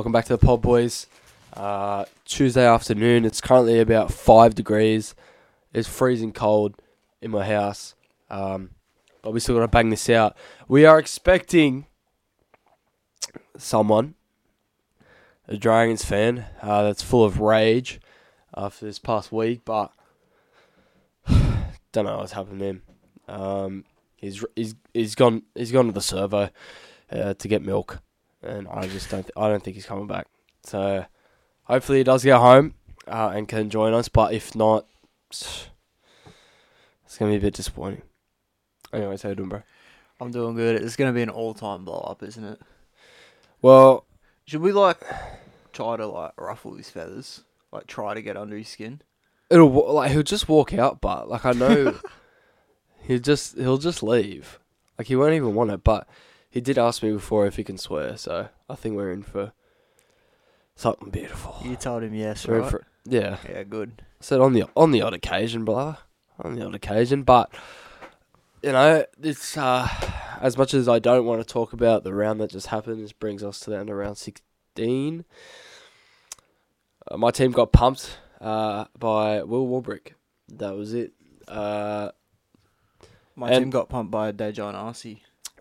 Welcome back to the Pod Boys. Uh, Tuesday afternoon. It's currently about five degrees. It's freezing cold in my house. Um, but we still got to bang this out. We are expecting someone, a Dragons fan, uh, that's full of rage after this past week, but don't know what's happened to him. Um, he's he's he's gone he's gone to the servo uh, to get milk, and I just don't th- I don't think he's coming back. So hopefully he does get home uh, and can join us. But if not, it's gonna be a bit disappointing. Anyways, how you doing, bro? I'm doing good. It's gonna be an all-time blow up, isn't it? Well, Should we like try to like ruffle his feathers, like try to get under his skin? it'll like he'll just walk out, but like I know he'll just he'll just leave. Like he won't even want it. But he did ask me before if he can swear, so I think we're in for something beautiful. You told him yes, We're in right? for yeah. Yeah, good. said on the on the odd occasion, blah, on the odd occasion. But you know, it's uh, as much as I don't want to talk about the round that just happened. This brings us to the end of round sixteen. Uh, my team got pumped uh, by Will Warbrick. That was it. Uh, My And- team got pumped by Dejan Arce.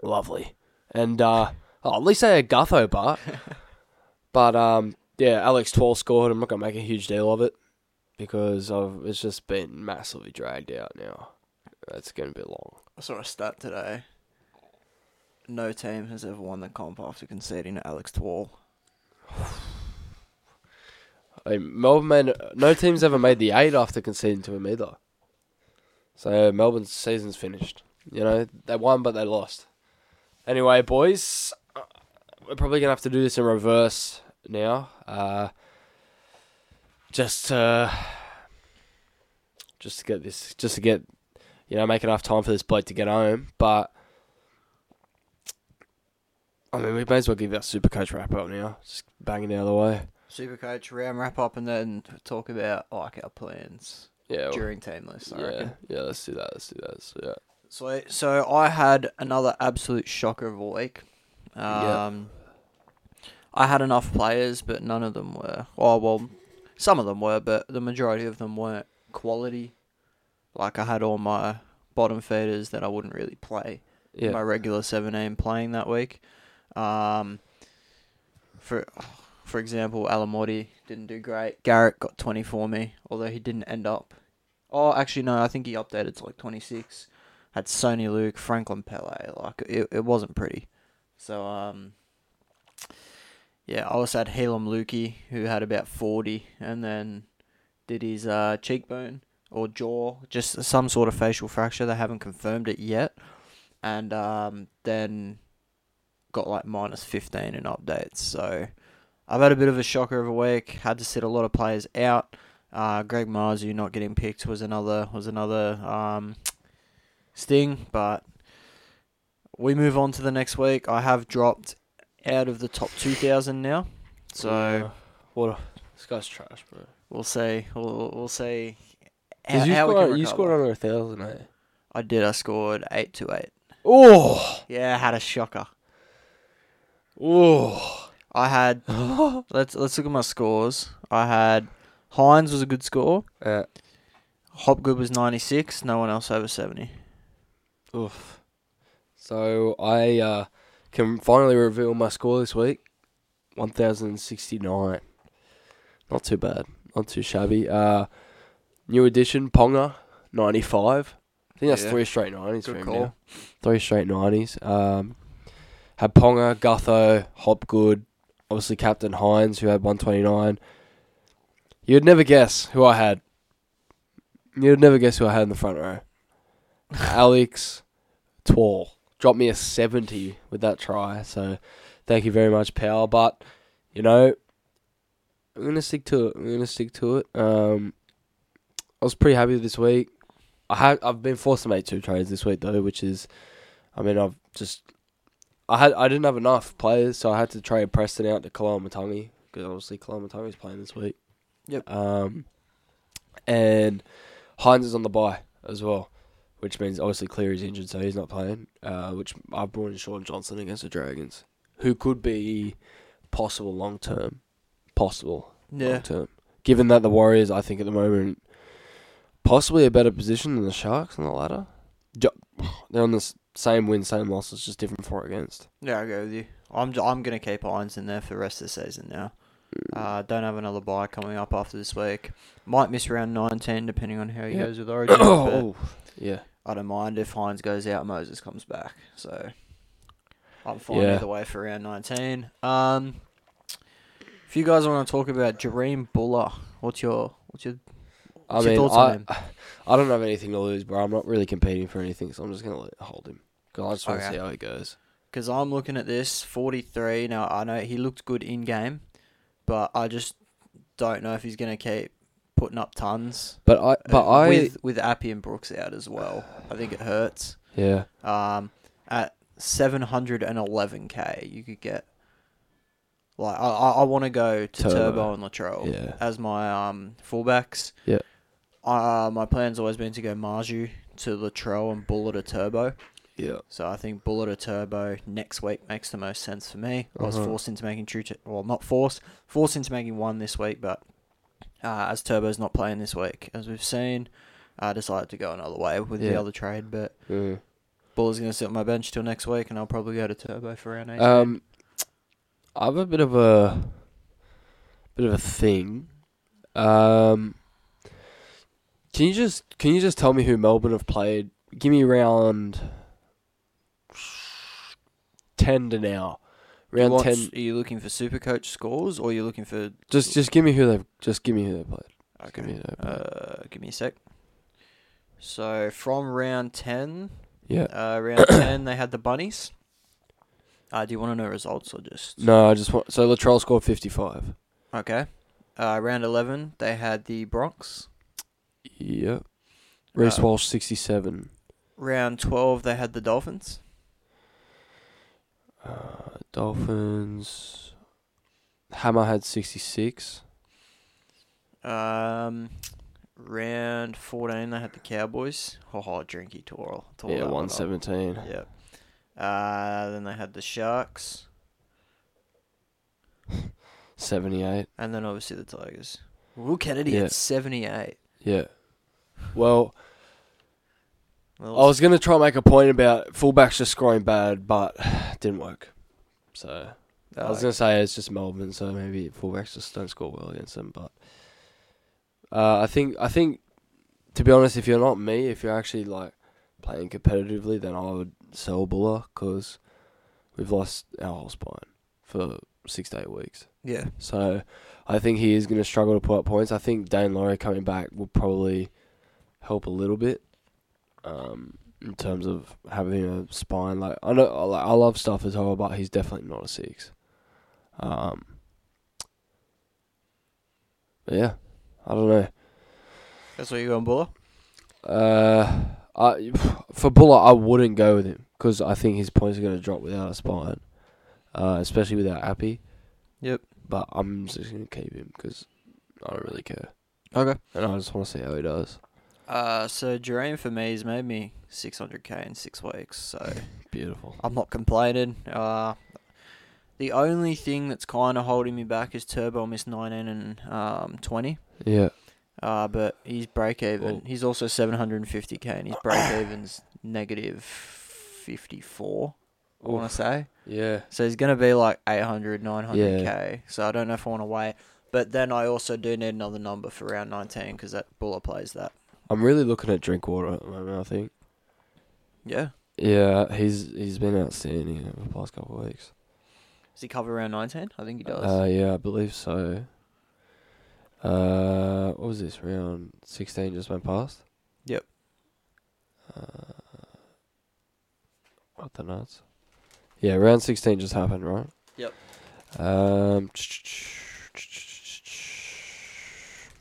lovely, and uh, oh, at least they had Gutho, but but um, yeah, Alex Twal scored. I'm not gonna make a huge deal of it because of it's just been massively dragged out now. It's gonna be long. I saw a stat today. No team has ever won the comp after conceding to Alex Twal. I mean, Melbourne made, no team's ever made the eight after conceding to him either. So Melbourne's season's finished. You know they won, but they lost. Anyway, boys, we're probably gonna have to do this in reverse now. Uh, just uh, just to get this, just to get you know make enough time for this bloke to get home. But I mean, we may as well give that super coach wrap up now. Just bang it out of the way. Super coach round wrap up and then talk about like our plans Yeah, well- during team list. I yeah, reckon. yeah. Let's do that. Let's do that. Let's do that. So, so I had another absolute shocker of a week. Um, I had enough players, but none of them were. Oh well, some of them were, but the majority of them weren't quality. Like I had all my bottom feeders that I wouldn't really play. Yeah, My regular seventeen playing that week. Um, for for example, Alamotti didn't do great. Garrett got twenty for me, although he didn't end up. Oh, actually no, I think he updated to like twenty six. Had Soni Luke, Franklin Pele, like it, it wasn't pretty. So um, yeah, I also had Heilum Luki who had about forty, and then did his uh, cheekbone or jaw, just some sort of facial fracture. They haven't confirmed it yet, and um, then got like minus fifteen in updates. So I've had a bit of a shocker of a week. Had to sit a lot of players out. Uh, Greg Marzhew not getting picked was another was another um, sting, but we move on to the next week. I have dropped out of the top two thousand now, so Yeah. what? A, this guy's trash, bro. we'll see. We'll we'll see. Did you how we score? can You scored under a thousand, eh? I did. I scored eight to eight. Oh, Yeah, I had a shocker. oh. I had let's let's look at my scores. I had Hynes was a good score. Uh, Hopgood was ninety six. No one else over seventy. Oof. So I uh, can finally reveal my score this week. One thousand sixty nine. Not too bad. Not too shabby. Uh, new addition Ponga ninety five. I think that's Yeah. three straight nineties Good for him call. now. Three straight nineties. Um, had Ponga, Gutho, Hopgood, obviously Captain Hynes, who had 129. You'd never guess who I had. You'd never guess who I had in the front row. Alex Twal dropped me a 70 with that try, so thank you very much, pal. But, you know, I'm going to stick to it. I'm going to stick to it. Um, I was pretty happy this week. I had I've been forced to make two trades this week though, which is, I mean I've just I had I didn't have enough players, so I had to trade Preston out to Kalama Matangi because obviously Kalama Matangi's playing this week. Yep. Um, and Hynes is on the bye as well, which means obviously Cleary's injured, so he's not playing. Uh, which I've brought in Shaun Johnson against the Dragons, who could be possible long term. Possible Yeah. long term. Given that the Warriors, I think at the moment, possibly a better position than the Sharks on the ladder. They're on the same win, same loss. It's just different for against. Yeah, I go with you. I'm j- I'm gonna keep Irons in there for the rest of the season now. Uh, don't have another buy coming up after this week. Might miss round 19 depending on how he Yeah. goes with Origin. but yeah. I don't mind if Hynes goes out, Moses comes back. So I'm fine Yeah. either way for round 19. Um, if you guys want to talk about Jahream Bula, what's your what's your I What's your mean, thoughts on I, him? I don't have anything to lose, bro. I'm not really competing for anything, so I'm just gonna hold him because I just want to Okay. see how he goes. Because I'm looking at this 43. Now I know he looked good in game, but I just don't know if he's gonna keep putting up tons. But I, but Uh, I, with with Appy and Brooks out as well. I think it hurts. yeah, Um, at 711k, you could get like I I, want to go to Turbo. Turbo, and Latrell yeah, as my um fullbacks. Yeah. Uh, my plan's always been to go Marzhew to Latrell and Bula to Turbo. yeah, So I think Bula to Turbo next week makes the most sense for me. I was Uh-huh. forced into making true, ch- well not forced, forced into making one this week, but uh, as Turbo's not playing this week, as we've seen, I decided to go another way with the other trade. But mm. Bula's going to sit on my bench till next week, and I'll probably go to Turbo for round eight. Um, I have a bit of a bit of a thing. Um, can you just can you just tell me who Melbourne have played? Give me round ten to now. Round ten. Are you looking for super coach scores, or are you looking for? Just just give me who they've just give me who they played. Just Give me who they played. Uh, give me a sec. So from round ten, yeah. uh, round ten they had the bunnies. Uh, do you want to know results or just? No, I just want. So Latrell scored fifty five. Okay. Uh, round 11, they had the Bronx. Yep. Reece Uh, Walsh sixty seven. Round 12, they had the Dolphins. Uh, Dolphins. Hammer had sixty six. Um, round 14, they had the Cowboys. Oh, oh drinky tore Yeah, that one up. Yep. Uh, then they had the Sharks. Seventy eight. And then obviously the Tigers. Will Kennedy Yeah. at 78. Yeah. Well, Well, I was gonna try and make a point about fullbacks just scoring bad, but didn't work. So I was uh, gonna say it's just Melbourne, so maybe fullbacks just don't score well against them. But uh, I think I think to be honest, if you're not me, if you're actually like playing competitively, then I would sell Bula because we've lost our whole spine for six to eight weeks. yeah. So I think he is going to struggle to put up points. I think Daine Laurie coming back will probably help a little bit um, in terms of having a spine. Like I know, I like- I love stuff as well, but he's definitely not a six. Um, yeah, I don't know. That's what you're going, Bula? Uh, I for Bula, I wouldn't go with him because I think his points are going to drop without a spine, uh, especially without Appy. Yep. But I'm just going to keep him because I don't really care. Okay. And I just want to see how he does. Uh, so Jahream for me has made me 600k in six weeks, so Beautiful. I'm not complaining. Uh, the only thing that's kind of holding me back is Turbo missed 19 and um, 20. Yeah. Uh, but he's break even. Well- he's also 750k, and his break even's negative 54. I want to say. Yeah. So he's gonna be like 800, 900k. So I don't know if I want to wait. But then I also do need another number for round 19 because that Bula plays that. I'm really looking at Drinkwater at the moment. I think. Yeah. Yeah, he's he's been outstanding over the past couple of weeks. Does he cover around 19? I think he does. Uh, yeah, I believe so. Uh, what was this round? Sixteen just went past. Yep. Uh, what the nuts? Yeah, round sixteen just happened, right? Yep. Um,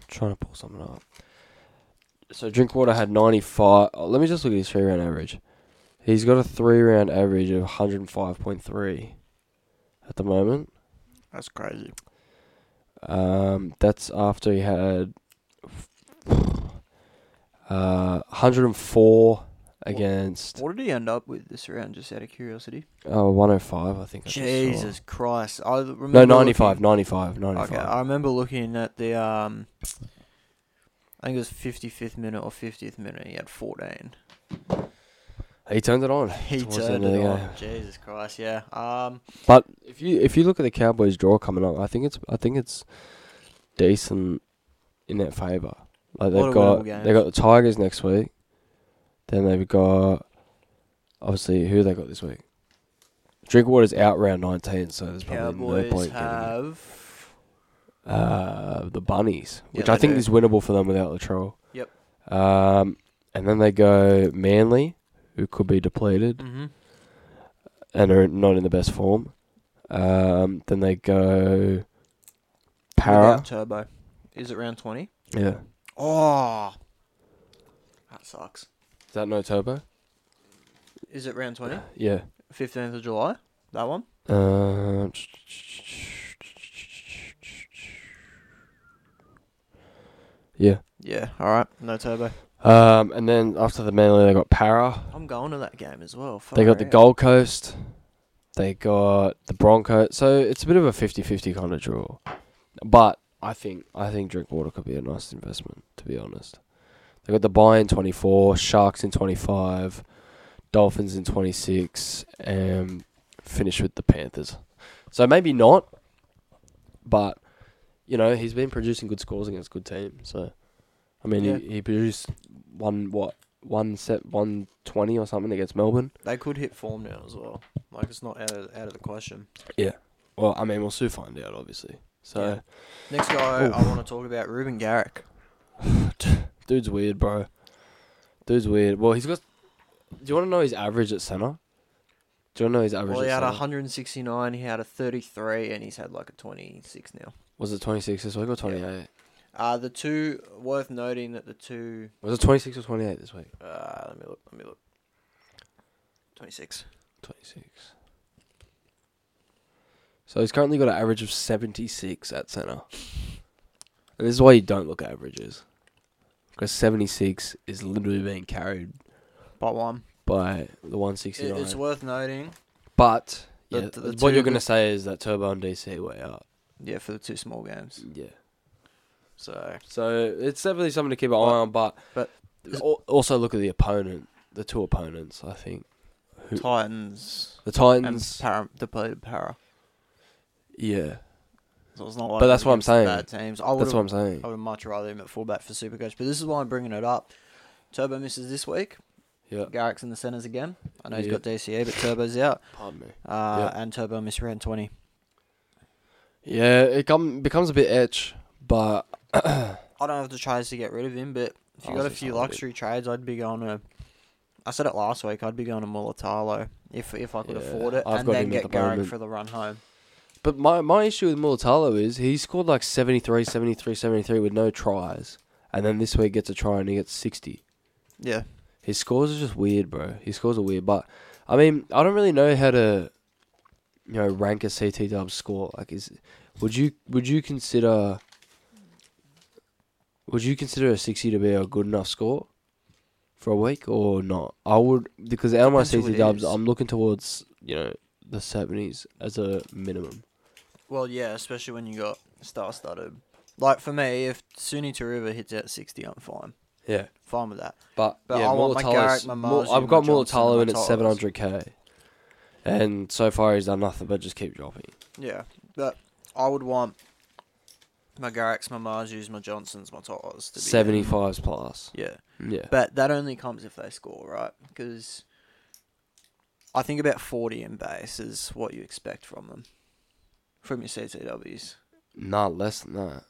trying to pull something up. So Drinkwater had ninety five. Oh, let me just look at his three round average. He's got a three round average of one hundred and five point three at the moment. That's crazy. Um, that's after he had uh, 104 against What did he end up with this round? Just out of curiosity. oh, 105, I think. I. Jesus Christ! I remember No, looking- 95, 95, 95. Okay, I remember looking at the um, I think it was 55th minute or 50th minute. He had 14. He turned it on. He towards the turned end of it the on. game. Jesus Christ! Yeah. Um. But if you if you look at the Cowboys draw coming up, I think it's I think it's decent in their favour. Like Lot they've of got games. they got the Tigers next week. Then they've got obviously who they got this week. Drinkwater's out round nineteen, so there's probably no Cowboys point. getting him. have. Uh, the bunnies, Yeah, which I they think do. is winnable for them without Latrell. Yep. Um, and then they go Manly, who could be depleted Mm-hmm. and are not in the best form. Um, then they go Para. Without Turbo. Is it round 20? Yeah. Oh. That sucks. Is that no turbo? Is it round 20? Yeah. 15th of July? That one? Uh, yeah. Yeah. All right. No Turbo. Um, and then after the Manly, they got Para. I'm going to that game as well. They got the out. Gold Coast. They got the Broncos. So it's a bit of a 50-50 kind of draw. But I think I think Drinkwater could be a nice investment, to be honest. They got the buy in 24, Sharks in 25, Dolphins in 26, and finish with the Panthers. So maybe not, but you know he's been producing good scores against good teams. So I mean Yeah. he, he produced one what one set one twenty or something against Melbourne. They could hit form now as well. Like it's not out of out of the question. Yeah. Well, I mean we'll soon find out, obviously. So Next guy. I want to talk about Reuben Garrick. dude's weird, bro. Dude's weird. Well, he's got. Do you want to know his average at center? Do you want to know his average Well, he had center? 169. He had a 33, and he's had like a 26 now. Was it twenty six this week or twenty eight? Uh, the two worth noting that the two. Was it twenty six or twenty eight this week? Uh, let me look. Let me look. 26. Twenty six. So he's currently got an average of seventy six at center. And this is why you don't look at averages, because seventy six is literally being carried By one. by the one sixty It, nine. it's worth noting. But The- yeah, the- the what two you're gonna good- say is that Turbo and DC way out. Yeah, for the two small games. Yeah. So So it's definitely something to keep an eye on. But but- al- also look at the opponent, the two opponents. I think Who- Titans the and Titans. para, depleted para. yeah, So it's not like But that's what I'm against saying. Bad teams. I would that's what I'm saying. I would much rather him at fullback for Supercoach. But this is why I'm bringing it up. Turbo misses this week. Yeah. Garrick's in the centres again. I know he's Yeah. got DCA, but Turbo's out. Pardon me. Uh, Yeah. And Turbo missed round 20. Yeah, it come, becomes a bit etch, but I don't have the trades to get rid of him, but if you oh, got a few luxury trades, I'd be going to. I said it last week. I'd be going to Mulitalo if if I could Yeah, afford it, I've and then get the Garrick moment. for the run home. but my my issue with Mulitalo is he scored like 73, 73, 73 with no tries, and then this week gets a try and he gets sixty. Yeah, His scores are just weird, bro. His scores are weird, but I mean, I don't really know how to, you know, rank a CT dub score. Like, is would you would you consider would you consider a sixty to be a good enough score for a week or not? I would because out of my CT dubs. I'm looking towards you know the seventies as a minimum. Well, yeah, especially when you got star studded. Like for me, if Suni River hits out sixty, I'm fine. Yeah, Fine with that. but, But yeah, I want my Mulitalo's- Garrick, my Mul- Marzhew, I've got Johnson, Mulitalo my in at seven hundred k, and so far he's done nothing but just keep dropping. Yeah, but I would want my Garricks, my Marzhews, my Johnsons, my Totters to be Seventy them. plus. Yeah, Yeah. but that only comes if they score, right? Because I think about forty in base is what you expect from them, from your CTWs. Nah, less than that.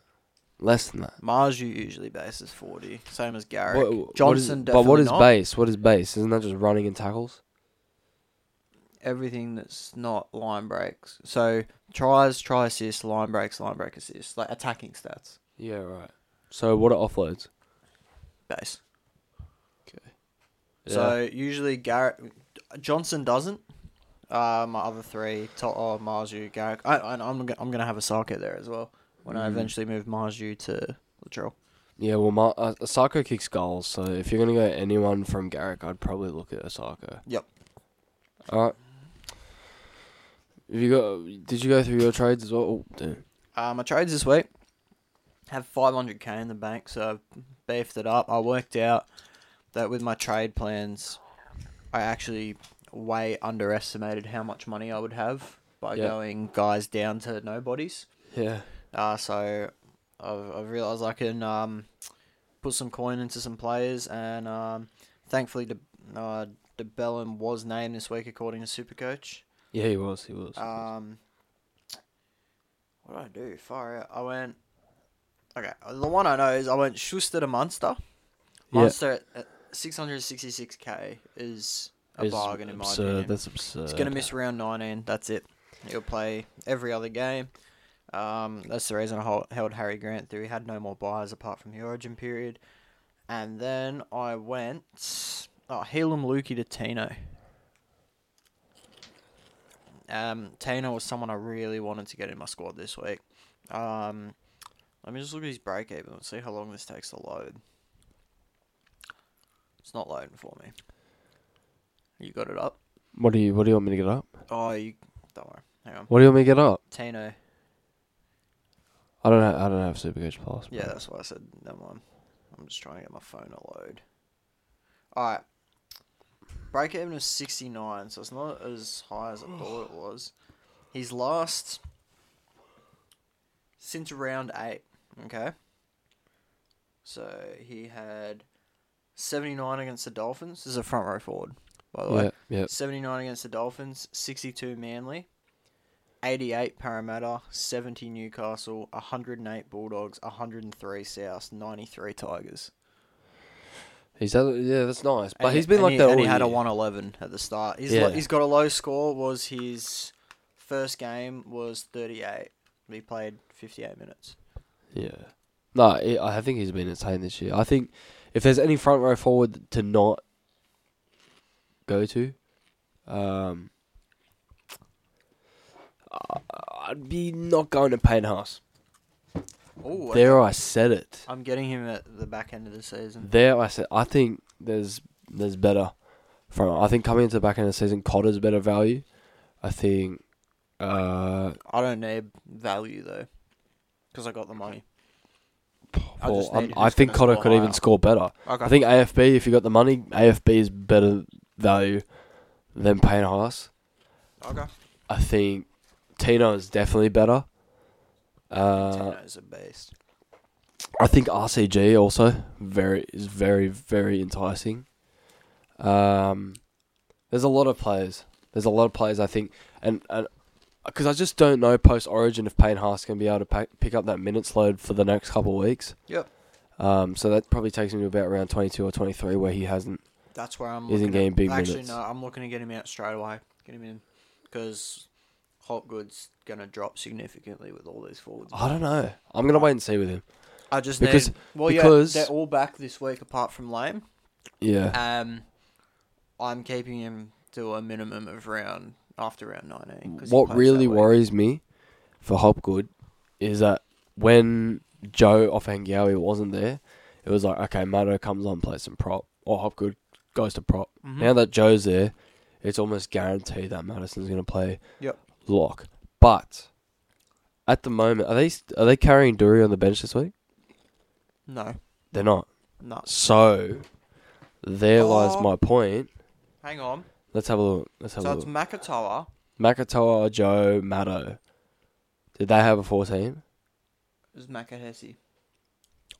Less than that. Marzhew usually base is forty, same as Garrick. What- what is- Johnson but what is not. base? What is base? Isn't that just running and tackles? Everything that's not line breaks. So tries, try assists, line breaks, line break assists, like attacking stats. Yeah, right. So what are offloads? Base. Okay. Yeah. So usually Garrett Johnson doesn't. Uh, my other three, to- oh, Marzhew, Garrick. I, I, I'm, go- I'm going to have a socket there as well when I Mhm. eventually move Marzhew to Latrell. Yeah, well, Ma- uh, Isaako kicks goals, so if you're gonna go anyone from Garrick, I'd probably look at Isaako. Yep. All right. Have you got? Did you go through your trades as well? Oh, damn. Uh, my trades this week have 500k in the bank, so I've beefed it up. I worked out that with my trade plans, I actually way underestimated how much money I would have by Yeah. going guys down to nobodies. Yeah. Uh, so I've, I've realised I can um, put some coin into some players, and um, thankfully, De, uh, de Belin was named this week according to Supercoach. Yeah, he was. He was. Um, what did I do? Far out. I went. Okay, the one I know is I went Schuster to Munster. Yeah. Munster at, at 666k is a It's bargain in my opinion. That's absurd. He's gonna miss round 19. That's it. He'll play every other game. Um, that's the reason I held Harry Grant through. He had no more buyers apart from the Origin period. And then I went. Oh, Heilum Luki to Tino. Um, Tino was someone I really wanted to get in my squad this week. Um, let me just look at his break even and see how long this takes to load. It's not loading for me. You got it up? What do you? What do you want me to get up? Oh, you don't worry. Hang on. What do you want me to get up? Tino. I don't. Have, I don't have Supercoach Plus. Yeah, that's why I said never mind. I'm just trying to get my phone to load. Alright. Break even is 69, so it's not as high as I thought it was. He's last since round 8, okay? So he had 79 against the Dolphins. This is a front row forward, by the way. Yeah. Yeah. 79 against the Dolphins, 62 Manly, 88 Parramatta, 70 Newcastle, 108 Bulldogs, 103 South, 93 Tigers. He's had, yeah, that's nice. But And he's he- been and like he, that all And he had a 111 at the start. He's, Yeah. lo- he's got a low score. Was his first game was 38. He played 58 minutes. Yeah. No, it, I think he's been insane this year. I think if there's any front row forward to not go to, um, I'd be not going to Payne Haas. Oh, There, I said it. I'm getting him at the back end of the season. There, I said. I think there's there's better. From I think coming into the back end of the season, Cotter's better value. I think. Uh, I don't need value though, because I got the money. I well, I'm- I think Cotter could even score better. Okay. I think AFB, if you got the money, AFB is better value than Payne Haas. okay. I think Tino is definitely better. Uh, Tino's a beast. I think RCG also very is very very enticing. Um, there's a lot of players. There's a lot of players I think, and and because I just don't know post Origin if Payne Haas can be able to pack, pick up that minutes load for the next couple of weeks. Yep. Um, so that probably takes him to about around 22 or 23, where he hasn't. That's where I'm. Isn't looking getting at, big Actually, minutes. no. I'm looking to get him out straight away. Get him in because Hopgood's gonna drop significantly with all these forwards. I don't know. I'm gonna wait and see with him. I just because- need. Well, because- yeah, they're all back this week apart from Lame. Yeah. Um, I'm keeping him to a minimum of round after round 19. 'cause he what really worries me for Hopgood is that when Joe Ofahengaue wasn't there, it was like, okay, Mato comes on, plays some prop, or Hopgood goes to prop. Mhm. Now that Joe's there, it's almost guaranteed that Matterson's going to play Yep. Lock. But at the moment, are they are they carrying Doorey on the bench this week? No, They're not. no. So there oh. lies Oh. my point. Hang on. Let's have a look. Let's have So a it's look. Makatoa. Makatoa, Joe, Matto. Did they have a 14? Is Makahesi.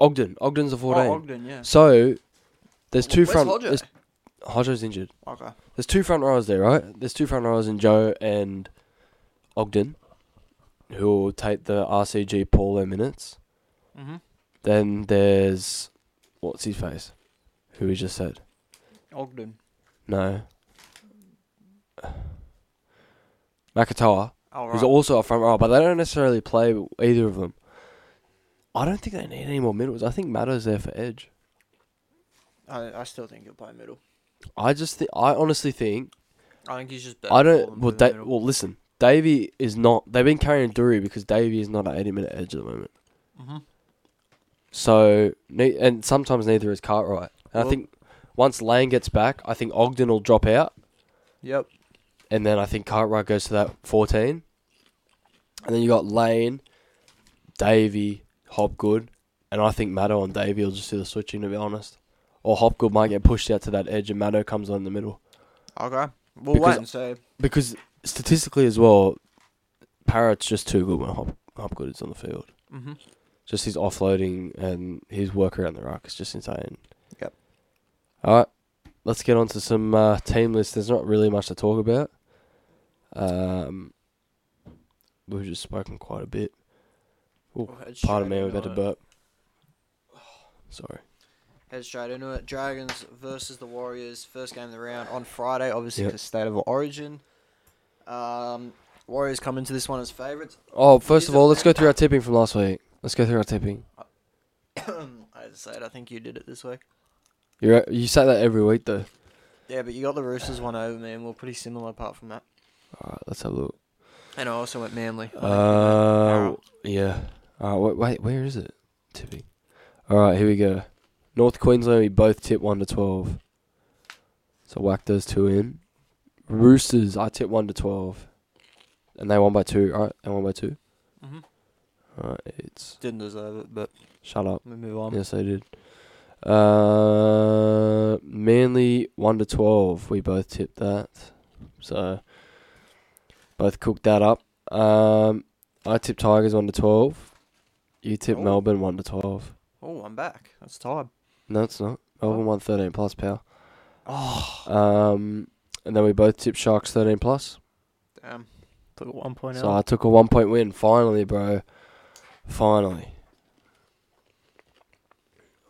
Ogden. Ogden's a 14. Oh, Ogden, yeah. So there's oh, two Where's front. Hodjo? there's- Hodjo's injured. Okay. There's two front rows there, right? There's two front rows in Joe and Ogden, who will take the RCG Paulo minutes. Mm-hmm. Then there's what's his face, who we just said. Ogden. No. Makatoa, Oh, who's also a front row, but they don't necessarily play either of them. I don't think they need any more middles. I think Matto's there for edge. I, I still think he'll play middle. I just think I honestly think I think he's just better. I don't. Well, well, listen. Davey is not. They've been carrying Doorey because Davy is not an eighty minute edge at the moment. Mhm. So and sometimes neither is Cartwright. And I think once Lane gets back, I think Ogden will drop out, Yep. and then I think Cartwright goes to that fourteen, and then you got Lane, Davy, Hopgood, and I think Maddo and Davy will just do the switching. To be honest, or Hopgood might get pushed out to that edge, and Maddo comes on in the middle. Okay. We'll Because- wait and see. Because statistically as well, Parrot's just too good when Hop- Hopgood is on the field. Mm-hmm. Just his offloading and his work around the ruck is just insane. Yep. All right, let's get on to some uh, team lists. There's not really much to talk about. Um, we've just spoken quite a bit. Oh, Pardon me, we've had to burp. Sorry. Head straight into it. Dragons versus the Warriors. First game of the round on Friday, obviously Yep. the state of origin. Um, Warriors come into this one as favourites. Oh, first of all, let's go through our tipping from last week. Let's go through our tipping. I had to say it. I think you did it this week. You you say that every week though. Yeah, but you got the Roosters one over me, and we're pretty similar apart from that. All right, let's have a look. And I also went Manly. I think you went Uh, yeah. Right, wait, wait, where is it? Tipping. All right, here we go. North Queensland, we both tip one to twelve. So whack those two in. Roosters, I tip one to twelve, and they won by two. All right, they won by two. Mhm. All right, it's Didn't deserve it, but shut up. we move on. Yes, they did. Uh, Manly one to twelve. We both tipped that, so both cooked that up. Um, I tipped Tigers one to twelve. You tipped Oh. Melbourne one to twelve. Oh, I'm back. That's time. No, it's not. Melbourne won thirteen plus power. Oh, Um, and then we both tipped Sharks thirteen plus. damn. Took a one point So I took a one point win. Finally, bro. Finally.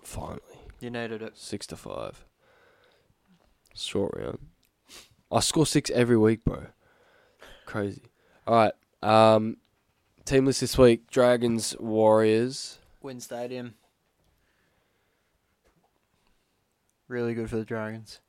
Finally. You needed it. Six to five. Short round. I score six every week, bro. Crazy. All right. Um, team list this week: Dragons, Warriors. Win Stadium. Really good for the Dragons.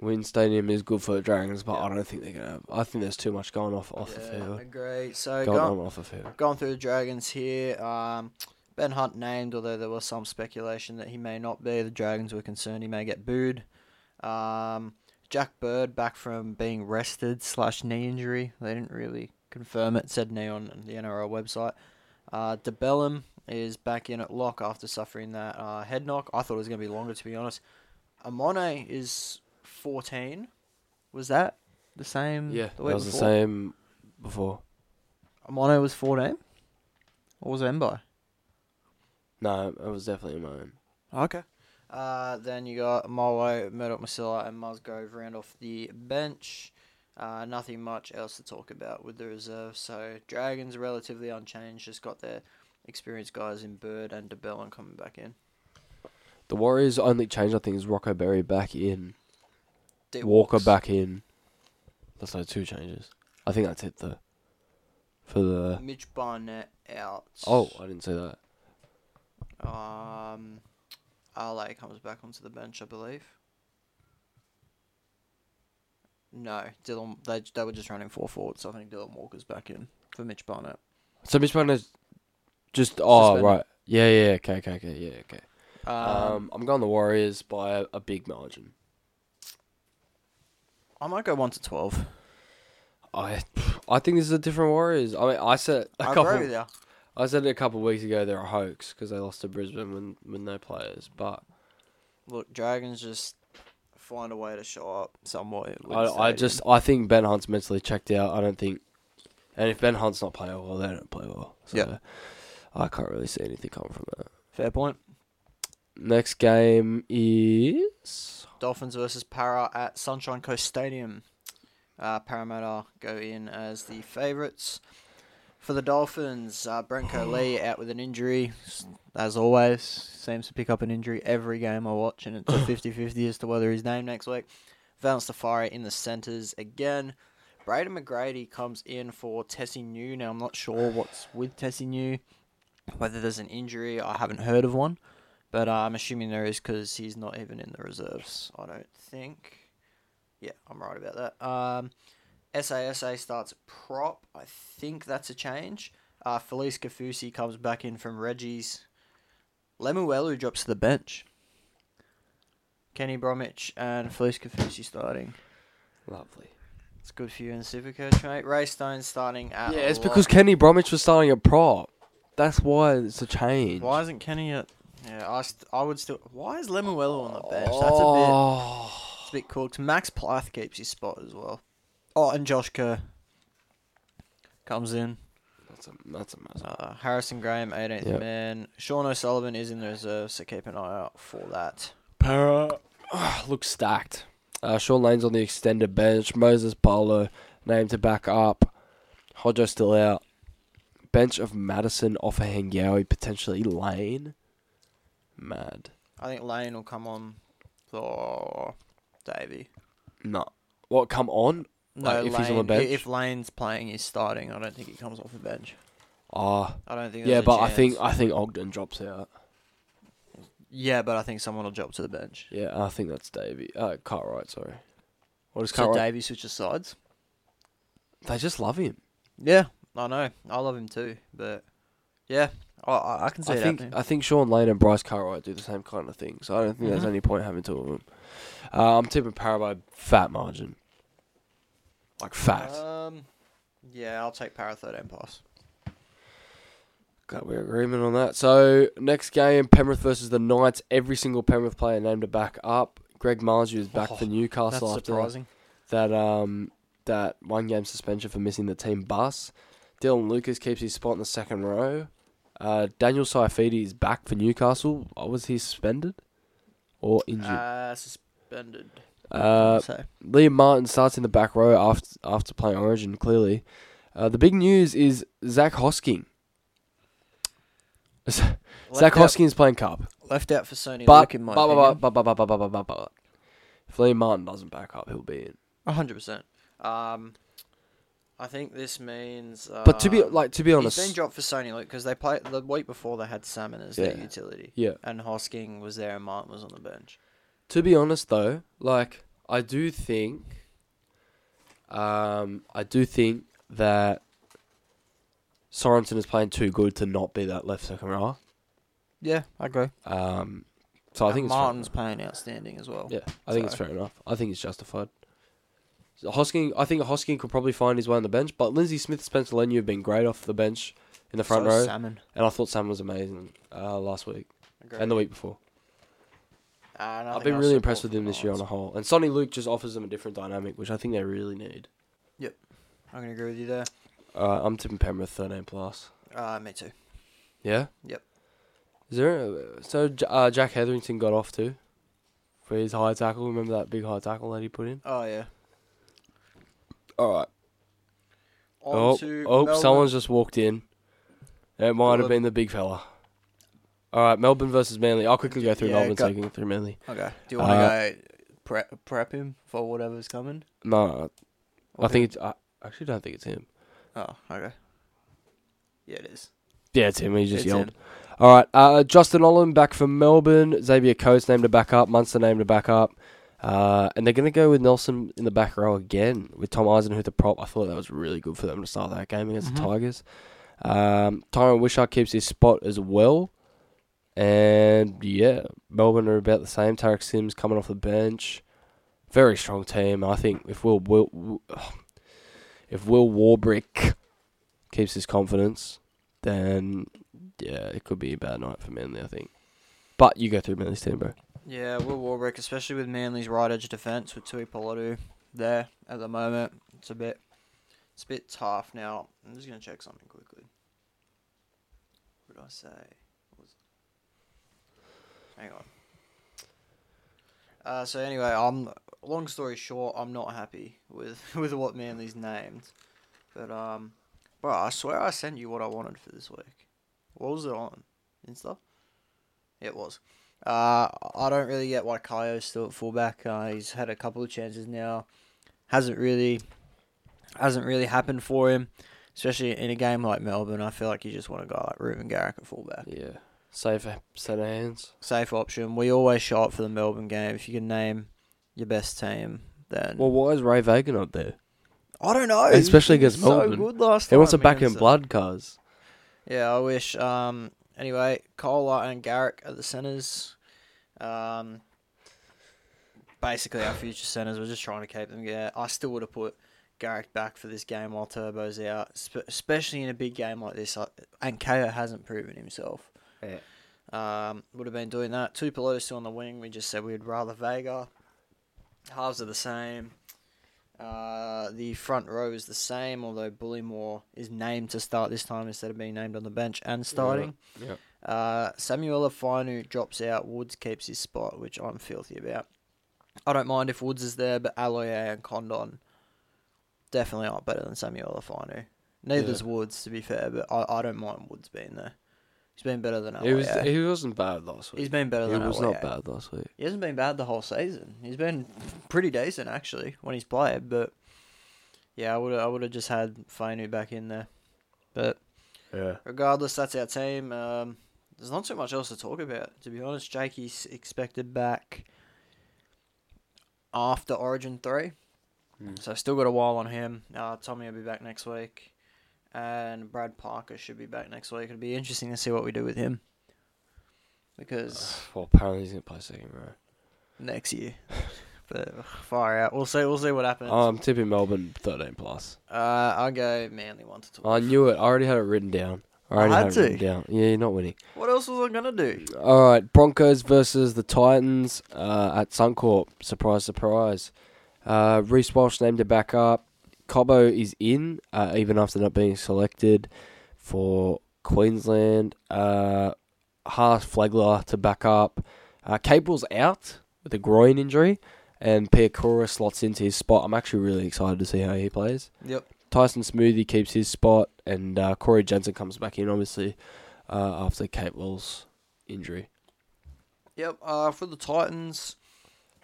Win Stadium is good for the Dragons, but Yeah. I don't think they're gonna. Have, I think there's too much going off off the Yeah, field. agree. So Going go, on off the field. going through the Dragons here. Um, ben Hunt named, although there was some speculation that he may not be. The Dragons were concerned he may get booed. Um, Jack Bird back from being rested slash knee injury. They didn't really confirm it. Said knee on the NRL website. Uh, de Belin is back in at lock after suffering that uh, head knock. I thought it was going to be longer, to be honest. Amone is 14. Was that the same? Yeah, the that was the same before. Amone was 14? Or was it Mbai? No, it was definitely mine. Okay. Uh, then you got Molo, Murdoch Masilla, and Musgrove round off the bench. Uh, nothing much else to talk about with the reserve. So Dragons relatively unchanged. Just got their experienced guys in Bird and de Belin coming back in. The Warriors' only change, I think, is Rocco Berry back in, Walker walks. back in. That's like two changes. I think that's it though. For the Mitch Barnett out. oh, I didn't say that. Um, Ale comes back onto the bench, I believe. No, Dylan. They they were just running four forwards. So I think Dylan Walker's back in for Mitch Barnett. So Mitch Barnett's just oh Suspended. right, yeah, yeah, okay, okay, okay, yeah, okay. Um, Um, I'm going the Warriors by a, a big margin. I might go one to twelve. I I think this is a different Warriors. I mean, I said a I couple. agree with you. I said it a couple of weeks ago. They're a hoax because they lost to Brisbane when with no players. But Look, Dragons just find a way to show up somewhat. with I, I Stadium. just I think Ben Hunt's mentally checked out. I don't think, and if Ben Hunt's not playing well, they don't play well. So Yeah. I can't really see anything coming from that. fair point. Next game is Dolphins versus Para at Sunshine Coast Stadium. Uh, Parramatta go in as the favourites. For the Dolphins, uh, Brenko Lee out with an injury, as always. Seems to pick up an injury every game I watch, and it's a 50 50 as to whether he's named next week. Valynce Te Whare in the centres again. Braden McGrady comes in for Tesi Niu. Now, I'm not sure what's with Tesi Niu, whether there's an injury. I haven't heard of one. But uh, I'm assuming there is because he's not even in the reserves. I don't think. Yeah, I'm right about that. Um, SASA starts prop. I think that's a change. Uh, Felise Kaufusi comes back in from Reggie's. Lemuelu drops to the bench. Kenny Bromwich and Felise Kaufusi starting. Lovely. It's good for you in the Supercoach, mate. Ray Stone starting at yeah, it's lock. because Kenny Bromwich was starting a prop. That's why it's a change. Why isn't Kenny at? Yeah, I, st- I would still. Why is Lemuelu on the bench? That's a bit. Oh. It's a bit cooked. Max Plath keeps his spot as well. Oh, and Josh Kerr comes in. That's a that's a mess. Uh, Harrison Graham, 18th Yep. man. Sean O'Sullivan is in the reserve, so keep an eye out for that. Para looks stacked. Uh, Shaun Lane's on the extended bench. Moses Barlow named to back up. Hodjo still out. Bench of Matterson, Offa Hengawi, potentially Lane. Mad. I think Lane will come on for Davey. No. What, come on? No, Like, if he's on the bench? If Lane's playing, he's starting. I don't think he comes off the bench. Ah, I don't think. yeah, there's a but I think chance. I think Ogden drops out. Yeah, but I think someone will drop to the bench. Yeah, I think that's Davey. Uh, Cartwright, sorry. What is So Cartwright? Davey switches sides. They just love him. Yeah, I know. I love him too, but yeah, I- I, I can see I it think happening. I think Shaun Lane and Bryce Cartwright do the same kind of thing, so I don't think there's Mhm. any point having two of them. Uh, I'm tipping Para by fat margin, like fat. Um, yeah, I'll take Para third and pass. Got we agreement on that. So next game, Penrith versus the Knights. Every single Penrith player named to back up. Greg Marzhew is back Oh, for Newcastle That's after surprising. that um that one game suspension for missing the team bus. Dylan Lucas keeps his spot in the second row. Uh, Daniel Saifiti is back for Newcastle. Was he suspended or injured? Uh, suspended. Uh, so Liam Martin starts in the back row after after playing Origin. Clearly, uh, the big news is Zac Hosking. Zac Hosking is playing Cup, left out for Sony but Luke in my but, opinion. but, but, but, but, but, but, but, but, if Liam Martin doesn't back up, he'll be in. A hundred percent. Um, I think this means. Uh, But to be like to be he's honest, been dropped for Soni Luke because they played the week before they had Salmon as their Yeah. utility, yeah. and Hosking was there and Martin was on the bench. To be honest, though, like I do think, um, I do think that Sorensen is playing too good to not be that left second row. Yeah, I agree. Um, so I think it's fair Martin's enough. playing outstanding as well. Yeah, I think it's fair enough. I think it's justified. Hosking, I think Hosking could probably find his way on the bench, but Lindsay Smith, Spencer Leniu have been great off the bench in the front So row, Salmon. and I thought Sam was amazing uh, last week Agree. and the week before. Uh, I've been really impressed with him this year on a whole, and Soni Luke just offers them a different dynamic, which I think they really need. Yep. I'm gonna agree with you there. Uh, I'm tipping Penrith 13 plus. Uh, me too. Yeah. Yep. Is there a, so uh, Jack Hetherington got off too for his high tackle? Remember that big high tackle that he put in? Oh yeah. All right. On Oh, to oh, Melbourne. someone's just walked in. It might have been the big fella. All right, Melbourne versus Manly. I'll quickly go through Yeah, Melbourne so go- you can go through Manly. Okay. Do you want to Uh, go prep prep him for whatever's coming? No, I think it's. I actually don't think it's him. Oh, okay. Yeah, it is. Yeah, it's him. He just It's yelled. him. All right, uh, Justin Olam back from Melbourne. Xavier Coates named to back up. Munster named to back up. Uh, and they're going to go with Nelson in the back row again with Tom Eisenhuth the prop. I thought that was really good for them to start that game against Mhm. the Tigers. Um, Tyran Wishart keeps his spot as well. And yeah, Melbourne are about the same. Tariq Sims coming off the bench. Very strong team. I think if Will, Will if Will Warbrick keeps his confidence, then yeah, it could be a bad night for Manly. I think. But you go through Manly's team, bro. Yeah, Will Warbrick, especially with Manly's right edge defence with Tui Poladu there at the moment. It's a bit, it's a bit tough now. I'm just gonna check something quickly. What did I say? Hang on. Uh, so anyway, I'm. Long story short, I'm not happy with with what Manly's named, but um, bro, I swear I sent you what I wanted for this week. What was it on? Insta. Yeah, it was. Uh, I don't really get why Kaio's still at fullback. Uh, he's had a couple of chances now. Hasn't really, hasn't really happened for him, especially in a game like Melbourne. I feel like you just want a guy like Reuben Garrick at fullback. Yeah, safe set of hands. Safe option. We always show up for the Melbourne game. If you can name your best team, then Well, why is Ray Vega not there? I don't know. Especially against Melbourne. So good last He wants it back in blood, cuz. Yeah, I wish. Um, anyway, Kohler and Garrick are the centers. Um, basically, our future centers. We're just trying to keep them. Yeah, I still would have put Garrick back for this game while Turbo's out, spe- especially in a big game like this. And KO hasn't proven himself. Yeah. Um, would have been doing that. Two Pelotas still on the wing. We just said we'd rather Vega. Halves are the same. Uh, the front row is the same, although Bullemor is named to start this time instead of being named on the bench and starting. Yep. Uh, Samuela Fainu drops out. Woods keeps his spot, which I'm filthy about. I don't mind if Woods is there, but Aloiai and Condon definitely aren't better than Samuela Fainu. Neither's Woods, to be fair, but I, I don't mind Woods being there. He's been better than Aloiai. He was he wasn't bad last week. He's been better he than was Aloiai. not bad last week. He hasn't been bad the whole season. He's been pretty decent actually when he's played, but yeah, I would I would have just had Fainu back in there. But Yeah. regardless, that's our team. Um, there's not too much else to talk about, to be honest. Jakey's expected back after Origin three, Mm. so still got a while on him. Uh, Tommy will be back next week, and Brad Parker should be back next week. It'll be interesting to see what we do with him because Well, apparently he's gonna play second row. next year. but ugh, far out. We'll see. We'll see what happens. I'm tipping Melbourne 13 plus. uh, I'll go Manly one to twelve. I knew it. I already had it written down. I already had had, to? written down. Yeah, you're not winning. What else was I gonna do? All right, Broncos versus the Titans uh, at Suncorp. Surprise, surprise. Uh, Reece Walsh named to back up. Cobbo is in, uh, even after not being selected for Queensland. Uh, Haas Flagler to back up. Uh, Cable's out with a groin injury, and Piakura slots into his spot. I'm actually really excited to see how he plays. Yep. Tyson Smoothy keeps his spot, and uh, Corey Jensen comes back in, obviously, uh, after Cable's injury. Yep. Uh, for the Titans,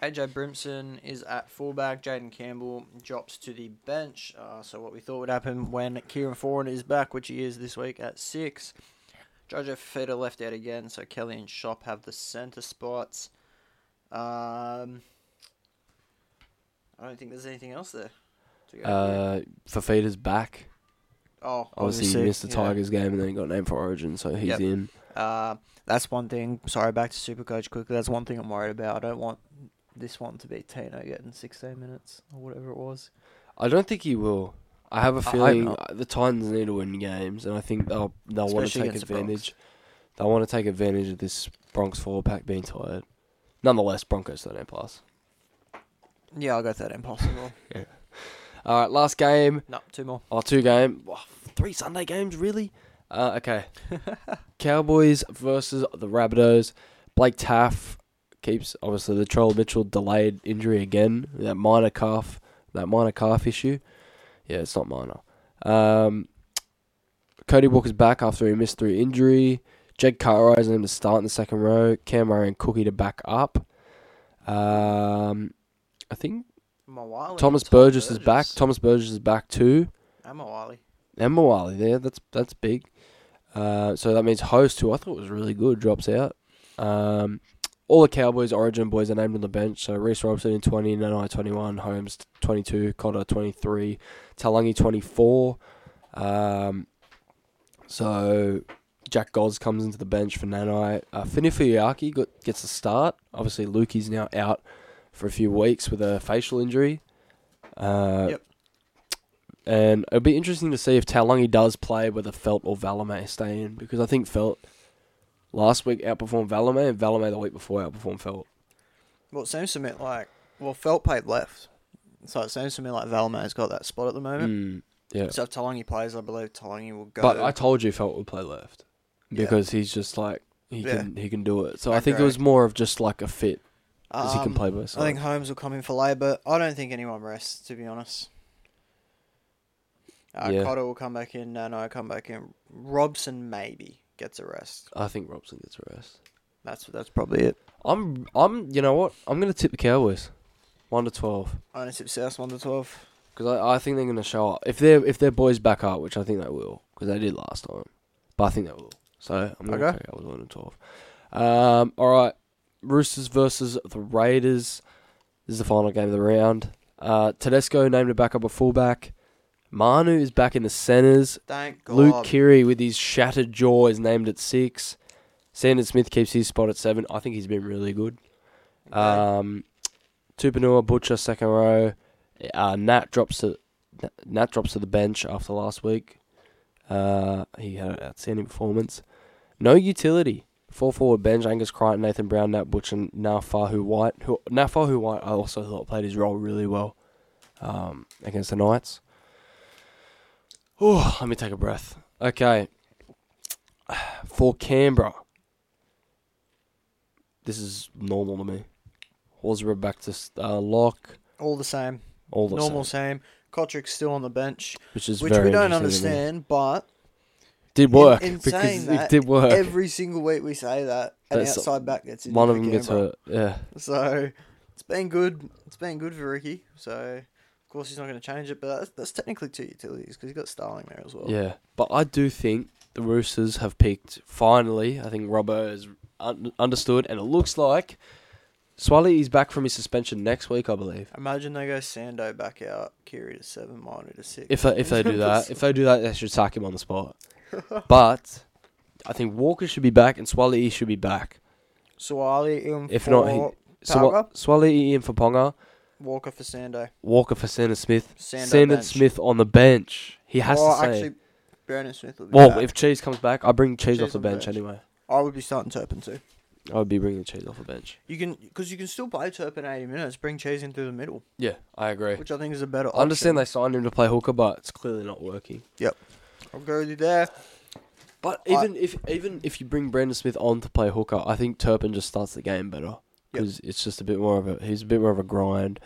AJ Brimson is at fullback. Jayden Campbell drops to the bench. Uh, so what we thought would happen when Kieran Foran is back, which he is this week at six. Jojo Fifita left out again, so Kelly and Shop have the centre spots. Um, I don't think there's anything else there. to go. Uh, Fifita's back. oh, Obviously, he missed the yeah. Tigers game and then he got named for Origin, so he's Yep. in. Uh, that's one thing. Sorry, back to Supercoach quickly. That's one thing I'm worried about. I don't want this one to be Tino getting 16 minutes or whatever it was. I don't think he will. I have a feeling the Titans need to win games, and I think they'll they'll want to take against the advantage. They'll want to take advantage of this Bronx four pack being tired. Nonetheless, Broncos thirteen plus. Yeah, I'll go 13 possible. All right, last game. no, two more. Oh, two game. Oh, three Sunday games, really? Uh, okay. Cowboys versus the Rabbitohs. Blake Taff keeps obviously the Troll Mitchell delayed injury again. That minor calf, that minor calf issue. Yeah, it's not minor. Um, Cody Walker's back after he missed through injury. Jed Cartwright is named to start in the second row. Cam and Cookie to back up. Um, I think Mawali. Thomas Tom Burgess, is back. Thomas Burgess is back too. And Mawali. And Mawali there. That's that's big. Uh, so that means host, who I thought was really good, drops out. Um, all the Cowboys Origin boys are named on the bench. So Reece Robson in twenty, Nanai twenty one, Holmes twenty two, Cotter twenty three, Taulagi twenty four. Um, so Jack Gods comes into the bench for Nanai. Uh, Finefeuiaki got gets the start. Obviously, Luki's now out for a few weeks with a facial injury. Uh, Yep. And it'll be interesting to see if Taulagi does play whether Feldt or Valemei stay in because I think Feldt last week outperformed Valemei and Valemei the week before outperformed Feldt. Well, it seems to me like. Well, Feldt played left. So it seems to me like Valemei's got that spot at the moment. Mm, yeah. So if Taulagi plays, I believe Taulagi will go. But I told you Feldt would play left Yeah. because he's just like he Yeah. can he can do it. So I I, think it was more of just like a fit because he can Um, play both Sides. I think. Holmes will come in for labour. I don't think anyone rests, to be honest. Uh, Yeah. Cotter will come back in. No, no, come back in. Robson maybe gets a rest. I think Robson gets a rest. That's that's probably it. I'm I'm you know what I'm gonna tip the Cowboys, one to twelve. Ownership South one to twelve. Because I, I think they're going to show up if they're if their boys back up, which I think they will, because they did last time. But I think they will. So I'm to Okay. take out one to twelve. Um, all right, Roosters versus the Raiders. This is the final game of the round. Uh, Tedesco named a backup a fullback. Manu is back in the centres. Thank God. Luke Keary with his shattered jaw is named at six. Sandon Smith keeps his spot at seven. I think he's been really good. Okay. Um, Tupouniua, Butcher, second row. Uh, Nat drops to Nat drops to the bench after last week. Uh, he had an outstanding performance. No utility. Four forward bench: Angus Crichton, Nathan Brown, Nat Butcher, and Naufahu Whyte. Who Naufahu Whyte, I also thought played his role really well um, against the Knights. Oh, let me take a breath. Okay, for Canberra, this is normal to me. Horsburgh back to uh, lock. All the same. All the Normal same, same. Kotrick's still on the bench, which is which we don't interesting to me. understand, but Did work in because saying it did work. every single week we say that an That's- outside back gets injured One of them gets Canberra. hurt. Yeah, So it's been good. It's been good for Ricky. So of course he's not going to change it, but that's, that's technically two utilities because he's got Starling there as well. yeah. But I do think the Roosters have peaked finally. I think Robbo has un- understood, and it looks like Swally is back from his suspension next week, I believe. Imagine they go Sando back out, Keary to seven, Manu to six. If they, if they do that, if they do that, they should sack him on the spot. but I think Walker should be back and Swally should be back. Swali in If for not, he- Parker, what? Swally in for Ponga, Walker for Sando. Walker for Sandon Smith, Sando Sandon bench. Smith on the bench. He has to say. actually, Brandon Smith will be well, back. if Cheese comes back, I bring Cheese, Cheese off the on the bench, bench. anyway. I would be starting Turpin too. I would be bringing Cheese off the bench. You can because you can still play Turpin eighty minutes, bring Cheese in through the middle, Yeah, I agree. which I think is a better. I understand they signed him to play hooker, but it's clearly not working. Yep. I'll go with you there. But I- even if even if you bring Brandon Smith on to play hooker, I think Turpin just starts the game better because it's just a bit more of a he's a bit more of a grind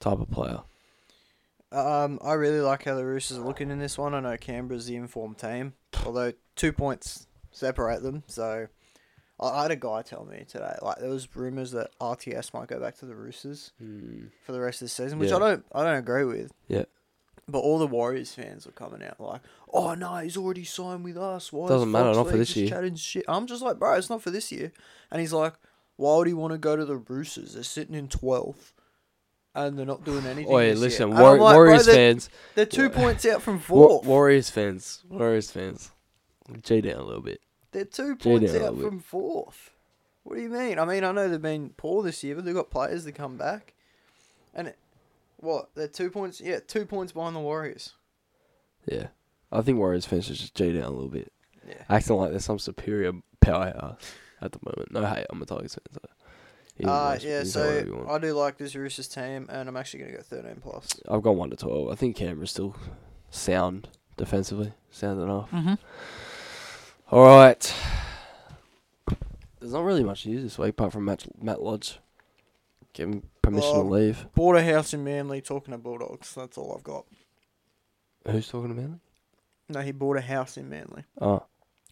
type of player. Um, I really like how the Roosters are looking in this one. I know Canberra's the informed team, although two points separate them. So, I, had a guy tell me today, like there was rumours that RTS might go back to the Roosters for the rest of the season, which Yeah. I don't, I don't agree with. Yeah. But all the Warriors fans were coming out like, "Oh no, he's already signed with us. Why Doesn't matter, Fox not for this just year." Chatting shit. I'm just like, bro, it's not for this year. And he's like, why would he want to go to the Roosters? They're sitting in twelfth, and they're not doing anything. Oi, listen, War- like, bro, Warriors they're- fans, they're two points out from fourth. Warriors fans, Warriors fans, G down a little bit. They're two points out from fourth. What do you mean? I mean, I know they've been poor this year, but they've got players that come back. And it, what? They're two points. Yeah, two points behind the Warriors. Yeah, I think Warriors fans should just G down a little bit, Yeah. acting like there's some superior power at the moment. No hate, I'm a Tigers fan. So you Uh, watch- you yeah, can say whatever you so want. I do like this Roosters team, and I'm actually going to go 13 plus. I've gone one to twelve. I think Canberra's still sound defensively, sound enough. Mm-hmm. All right. There's not really much news this week apart from Matt, Matt Lodge getting permission Um, to leave. Bought a house in Manly talking to Bulldogs. That's all I've got. Who's talking about it? No, he bought a house in Manly. Oh,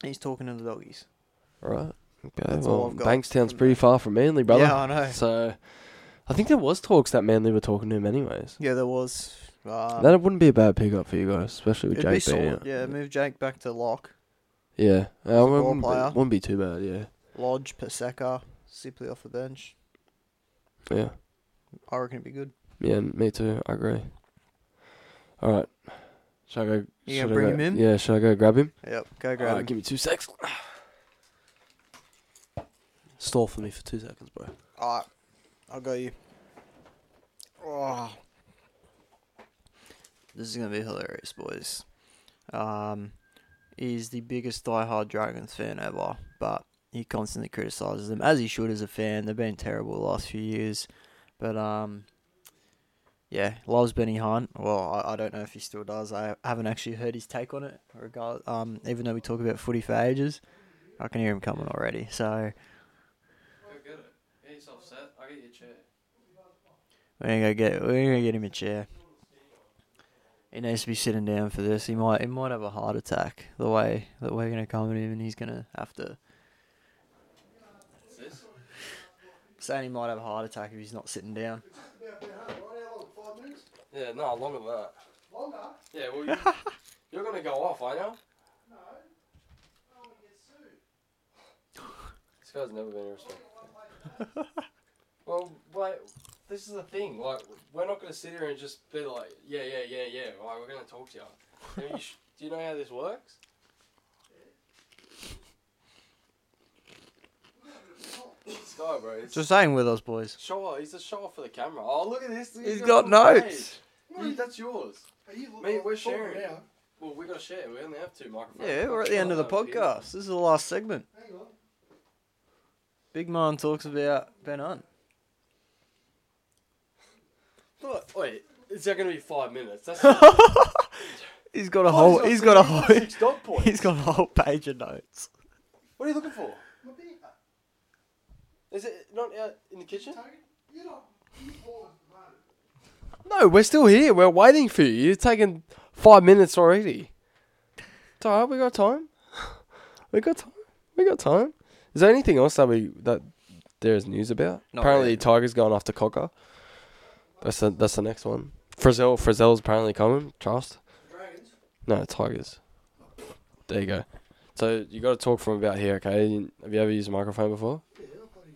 He's talking to the doggies. all right. Okay. That's all well, I've got Bankstown's pretty far from Manly, brother. Yeah, I know. So, I think there was talks that Manly were talking to him anyways. Yeah, there was. Um, that wouldn't be a bad pickup for you guys, especially with it'd be Jake being solid. out. Yeah, move Jake back to lock. Yeah, uh, a ball wouldn't, be, player. wouldn't be too bad. Yeah, Lodge, Paseka, Sipley off the bench. yeah, I reckon it'd be good. yeah. Me too. I agree. All right. Should I go? You gonna I bring go- him in? Yeah. Should I go grab him? Yep, go grab Alright, him. give me two secs. Stall for me for two seconds, bro. Alright, I'll go you. Oh. This is gonna be hilarious, boys. Um, he's the biggest diehard Dragons fan ever, but he constantly criticizes them as he should as a fan. They've been terrible the last few years, but um, yeah, loves Benny Hunt. Well, I, I don't know if he still does. I haven't actually heard his take on it. Regard, um, even though we talk about footy for ages, I can hear him coming already. So. Get it. Get yourself set. I'll get you a chair. We're gonna go get we're gonna get him a chair. He needs to be sitting down for this. He might he might have a heart attack the way that we're gonna come at him and he's gonna have to What's saying he might have a heart attack if he's not sitting down. Yeah, no, longer than that. Longer? Yeah, well, you, you're going to go off, aren't you? No. This guy's never been irresponsible. well, wait, this is the thing. Like, we're not gonna sit here and just be like, yeah, yeah, yeah, yeah. Like, we're gonna talk to you. You know, you sh- do you know how this works? This guy, bro. It's Just saying with us, boys. show off. He's a show off for the camera. Oh, look at this. He's got a notes. page. You- that's yours. Mate, we're sharing. Now? Well, we gotta share. We only have two microphones. Yeah, we're at the end of the Oh, yeah. podcast. This is the last segment. Hang on. Big Man talks about Ben Hunt. What? Wait, is that gonna be five minutes? That's He's got a whole. He's got a whole. six dot points. He's got a whole page of notes. What are you looking for? My beer. Is it not out in the kitchen? Target. You're not. You fall at the moment. No, we're still here. We're waiting for you. You're taking five minutes already. It's alright. We got time. We got time. We got time. Is there anything else that we that there is news about? Not apparently, really. Tiger's going after Cocker. That's the that's the next one. Frizell Frizell's apparently coming. Trust. Dragons. No, Tigers. There you go. So you got to talk from about here, okay? You- Have you ever used a microphone before? Yeah,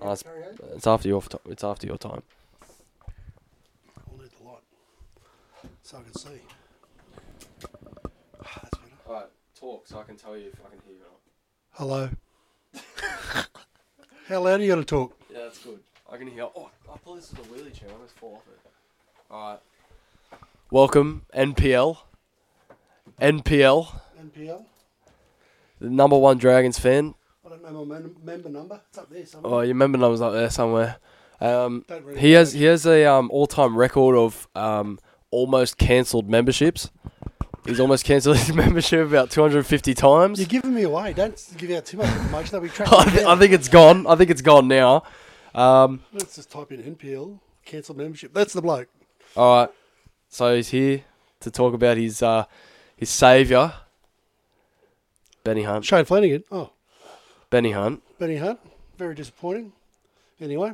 that's- carry on. It's after your t- it's after your time. I'll need the light so I can see. Ah, That's better. All right, talk so I can tell you if I can hear you. Or not. Hello. How loud are you going to talk? Yeah, that's good. I can hear. Oh, I thought this was a wheelie chair. I almost fall off it. All right. Welcome NPL. NPL, NPL. the number one Dragons fan. I don't know my mem- member number. It's up there somewhere. Oh, your member number's up there somewhere. Um, Don't really he has he has a um all time record of um almost cancelled memberships. He's almost cancelled his membership about two hundred and fifty times. You're giving me away. Don't give out too much information. They'll be tracking I, th- I think it's gone. I think it's gone now. Um, Let's just type in NPL. cancelled membership. That's the bloke. All right. So he's here to talk about his uh, his saviour, Benny Hunt. Shane Flanagan. Oh, Benny Hunt. Benny Hunt. Very disappointing. Anyway,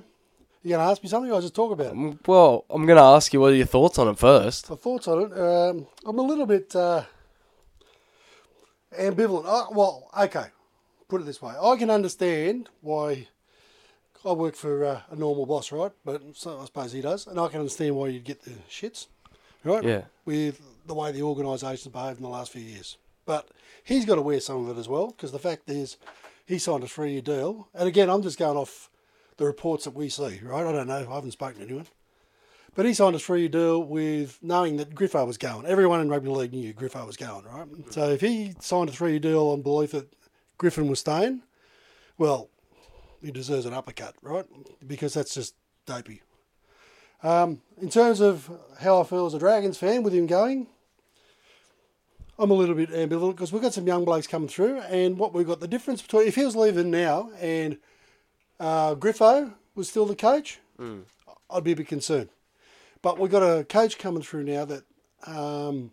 you going to ask me something or just talk about it? Um, Well, I'm going to ask you what are your thoughts on it first. My thoughts on it. Um, I'm a little bit uh, ambivalent. Uh, well, okay. Put it this way. I can understand why I work for uh, a normal boss, right? But so I suppose he does. And I can understand why you'd get the shits, right? Yeah. With the way the organisation's behaved in the last few years. But he's got to wear some of it as well because the fact is he signed a three year deal. And again, I'm just going off the reports that we see, right? I don't know. I haven't spoken to anyone. But he signed a three year deal with knowing that Griffo was going. Everyone in rugby league knew Griffo was going, right? So if he signed a three year deal on belief that Griffin was staying, well, he deserves an uppercut, right? Because that's just dopey. Um, in terms of how I feel as a Dragons fan with him going, I'm a little bit ambivalent because we've got some young blokes coming through, and what we've got the difference between if he was leaving now and uh, Griffo was still the coach, I'd be a bit concerned. But we've got a coach coming through now that um,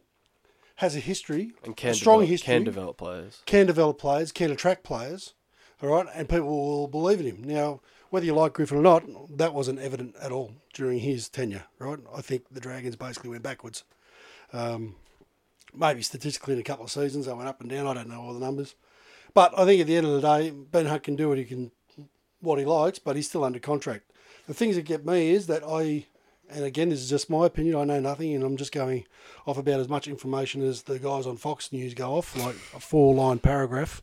has a history, And can a strong develop, history, can develop players. can develop players, can attract players, all right, and people will believe in him. Now, whether you like Griffin or not, that wasn't evident at all during his tenure, right? I think the Dragons basically went backwards. Um, maybe statistically in a couple of seasons they went up and down. I don't know all the numbers, but I think at the end of the day, Ben Hunt can do what he can, what he likes, but he's still under contract. The things that get me is that I, and again, this is just my opinion. I know nothing, and I'm just going off about as much information as the guys on Fox News go off, like a four-line paragraph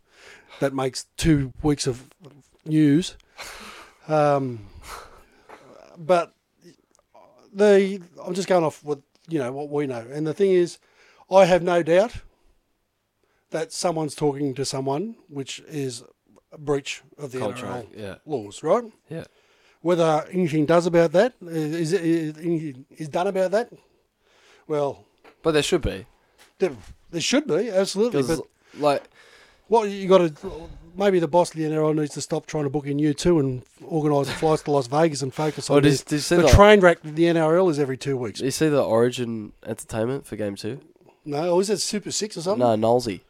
that makes two weeks of news. Um, but the I'm just going off with you know what we know, and the thing is, I have no doubt that someone's talking to someone, which is a breach of the Contract. NRL Yeah. laws, right? Yeah. Whether anything does about that is is, is done about that, well, But there should be. there, there should be absolutely. But like, what you got to maybe the boss of the NRL needs to stop trying to book in you too and organise flights to Las Vegas and focus on oh, this. did you see The the, train wreck that the NRL is every two weeks. did you see the Origin entertainment for game two? No, or is it Super Six or something? No, Nolsey.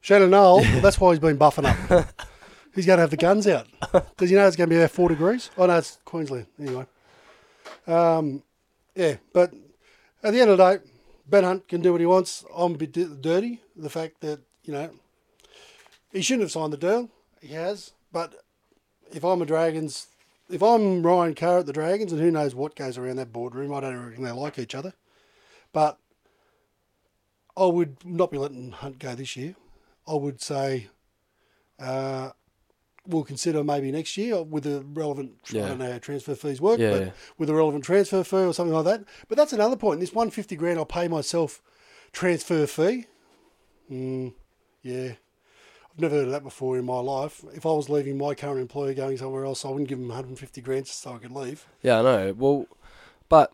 Shannon Noll, well, that's why he's been buffing up. he's going to have the guns out. Because you know it's going to be about four degrees? Oh, no, it's Queensland. Anyway. Um, yeah, but at the end of the day, Ben Hunt can do what he wants. I'm a bit dirty. The fact that, you know, he shouldn't have signed the deal. He has. But if I'm a Dragons if I'm Ryan Carr at the Dragons, and who knows what goes around that boardroom, I don't reckon they like each other, but I would not be letting Hunt go this year. I would say uh, we'll consider maybe next year with the relevant. yeah. I don't know how transfer fees work, Yeah, but yeah. with a relevant transfer fee or something like that. But that's another point. This one fifty grand, I'll pay myself transfer fee. Mm, yeah, I've never heard of that before in my life. If I was leaving my current employer going somewhere else, I wouldn't give them 150 grand just so I could leave. Yeah, I know. Well, but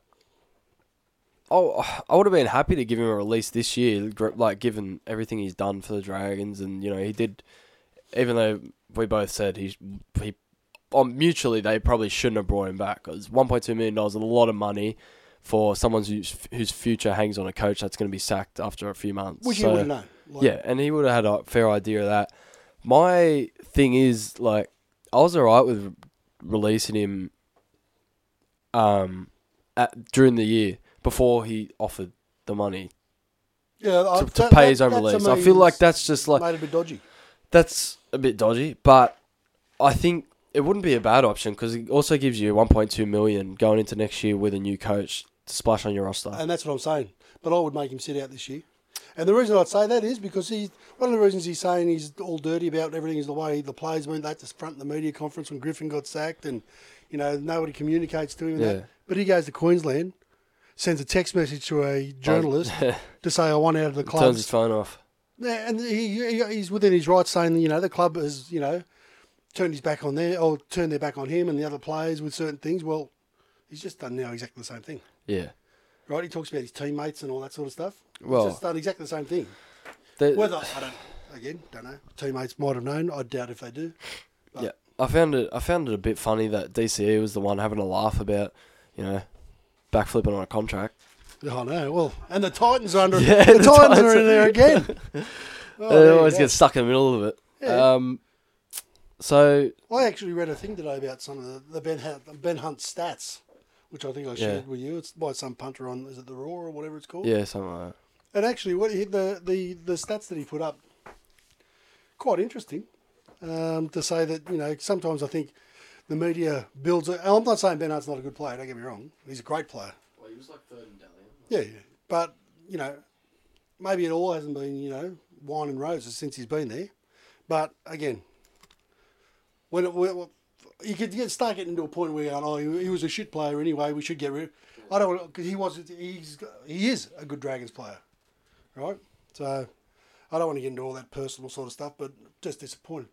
oh, I would have been happy to give him a release this year, like given everything he's done for the Dragons, and you know he did. Even though we both said he he, um, mutually they probably shouldn't have brought him back because 1.2 million dollars is a lot of money for someone whose whose future hangs on a coach that's going to be sacked after a few months. Which So- you wouldn't known. Like, yeah, and he would have had a fair idea of that. My thing is like I was alright with releasing him um at during the year before he offered the money yeah. I- to, to that- pay that- his own to release. I feel like that's just like made it a bit dodgy. that's a bit dodgy, but I think it wouldn't be a bad option because it also gives you 1.2 million going into next year with a new coach to splash on your roster. And that's what I'm saying. But I would make him sit out this year. And the reason I'd say that is because he's one of the reasons he's saying he's all dirty about everything is the way the players went at the front the media conference when Griffin got sacked, and you know nobody communicates to him. Yeah. That. But he goes to Queensland, sends a text message to a journalist to say I want out of the club. Turns his phone off. Yeah, and he, he he's within his rights saying you know the club has you know turned his back on there or turned their back on him and the other players with certain things. Well, he's just done now exactly the same thing, Yeah. Right? He talks about his teammates and all that sort of stuff. Well- just done exactly the same thing. The- Whether I don't again don't know. Teammates might have known. I doubt if they do. Yeah, I found it. I found it a bit funny that DCE was the one having a laugh about, you know, backflipping on a contract. I know. Well, and the Titans are under. Yeah, the, the Titans, Titans are in there again. Oh, they there always get stuck in the middle of it. Yeah. Um, so I actually read a thing today about some of the, the Ben Hunt, Ben Hunt stats, which I think I shared with you. It's by some punter on is it the Raw or whatever it's called. yeah, something like that. And actually, what he, the the the stats that he put up, quite interesting. Um, to say that you know sometimes I think the media builds. A, and I'm not saying Ben Hunt's not a good player. Don't get me wrong. He's a great player. Well, he was like third in Dally M. Yeah, yeah. But you know, maybe it all hasn't been you know wine and roses since he's been there. But again, when it, when, you could get start getting to a point where oh, he, he was a shit player anyway. We should get rid. I don't because he was he's he is a good Dragons player, right? So I don't want to get into all that personal sort of stuff, but just disappointed.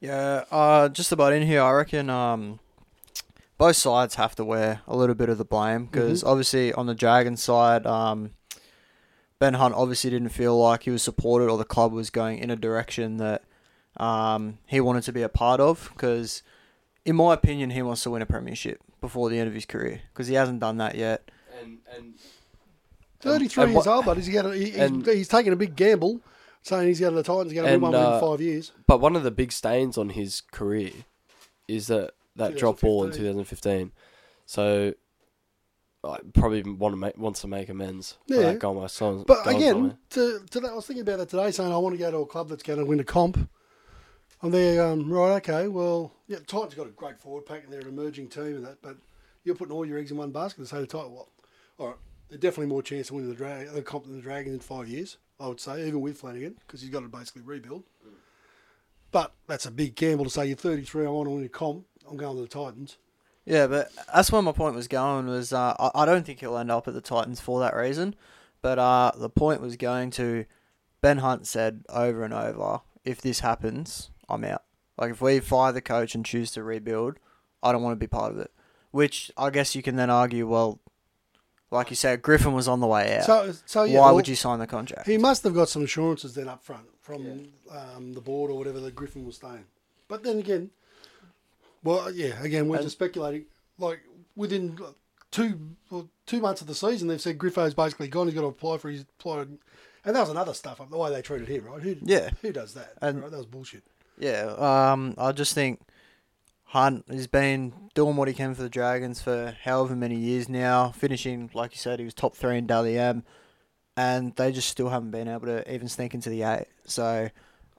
Yeah, uh, just about in here, I reckon um, both sides have to wear a little bit of the blame because obviously on the Dragons side, um, Ben Hunt obviously didn't feel like he was supported or the club was going in a direction that um, he wanted to be a part of because, in my opinion, he wants to win a premiership before the end of his career because he hasn't done that yet. And and Thirty three and years what- old, but he's got a, he, he's, and- he's taking a big gamble, saying he's got the Titans going to win one uh, within five years. but one of the big stains on his career is that that drop ball in 2015. So. I probably want to make wants to make amends for Yeah. that goal by Sons. But again, to, to that, I was thinking about that today, saying I want to go to a club that's going to win a comp. I'm there, um, right? Okay, well, yeah, Titans got a great forward pack and they're an emerging team and that, but you're putting all your eggs in one basket to say the Titans. Well, all right, they're definitely more chance of winning the, the comp than the Dragons in five years. I would say, even with Flanagan, because he's got to basically rebuild. But that's a big gamble to say you're 33. I want to win a comp. I'm going to the Titans. Yeah, but that's where my point was going. Was uh, I, I don't think he'll end up at the Titans for that reason. But uh, the point was going to Ben Hunt said over and over, if this happens, I'm out. Like if we fire the coach and choose to rebuild, I don't want to be part of it. Which I guess you can then argue, well, like you said, Griffin was on the way out. So, so yeah, Why well, would you sign the contract? He must have got some assurances then up front from um, the board or whatever that Griffin was staying. But then again, well, yeah, again, we're And- just speculating. Like within two well, two months of the season, they've said Griffo's basically gone. He's got to apply for his apply, and that was another stuff up the way they treated him, right? Who, Yeah. who does that? And- right? That was bullshit. Yeah, um, I just think Hunt has been doing what he can for the Dragons for however many years now, finishing, like you said, he was top three in Dally M, and they just still haven't been able to even sneak into the eight. So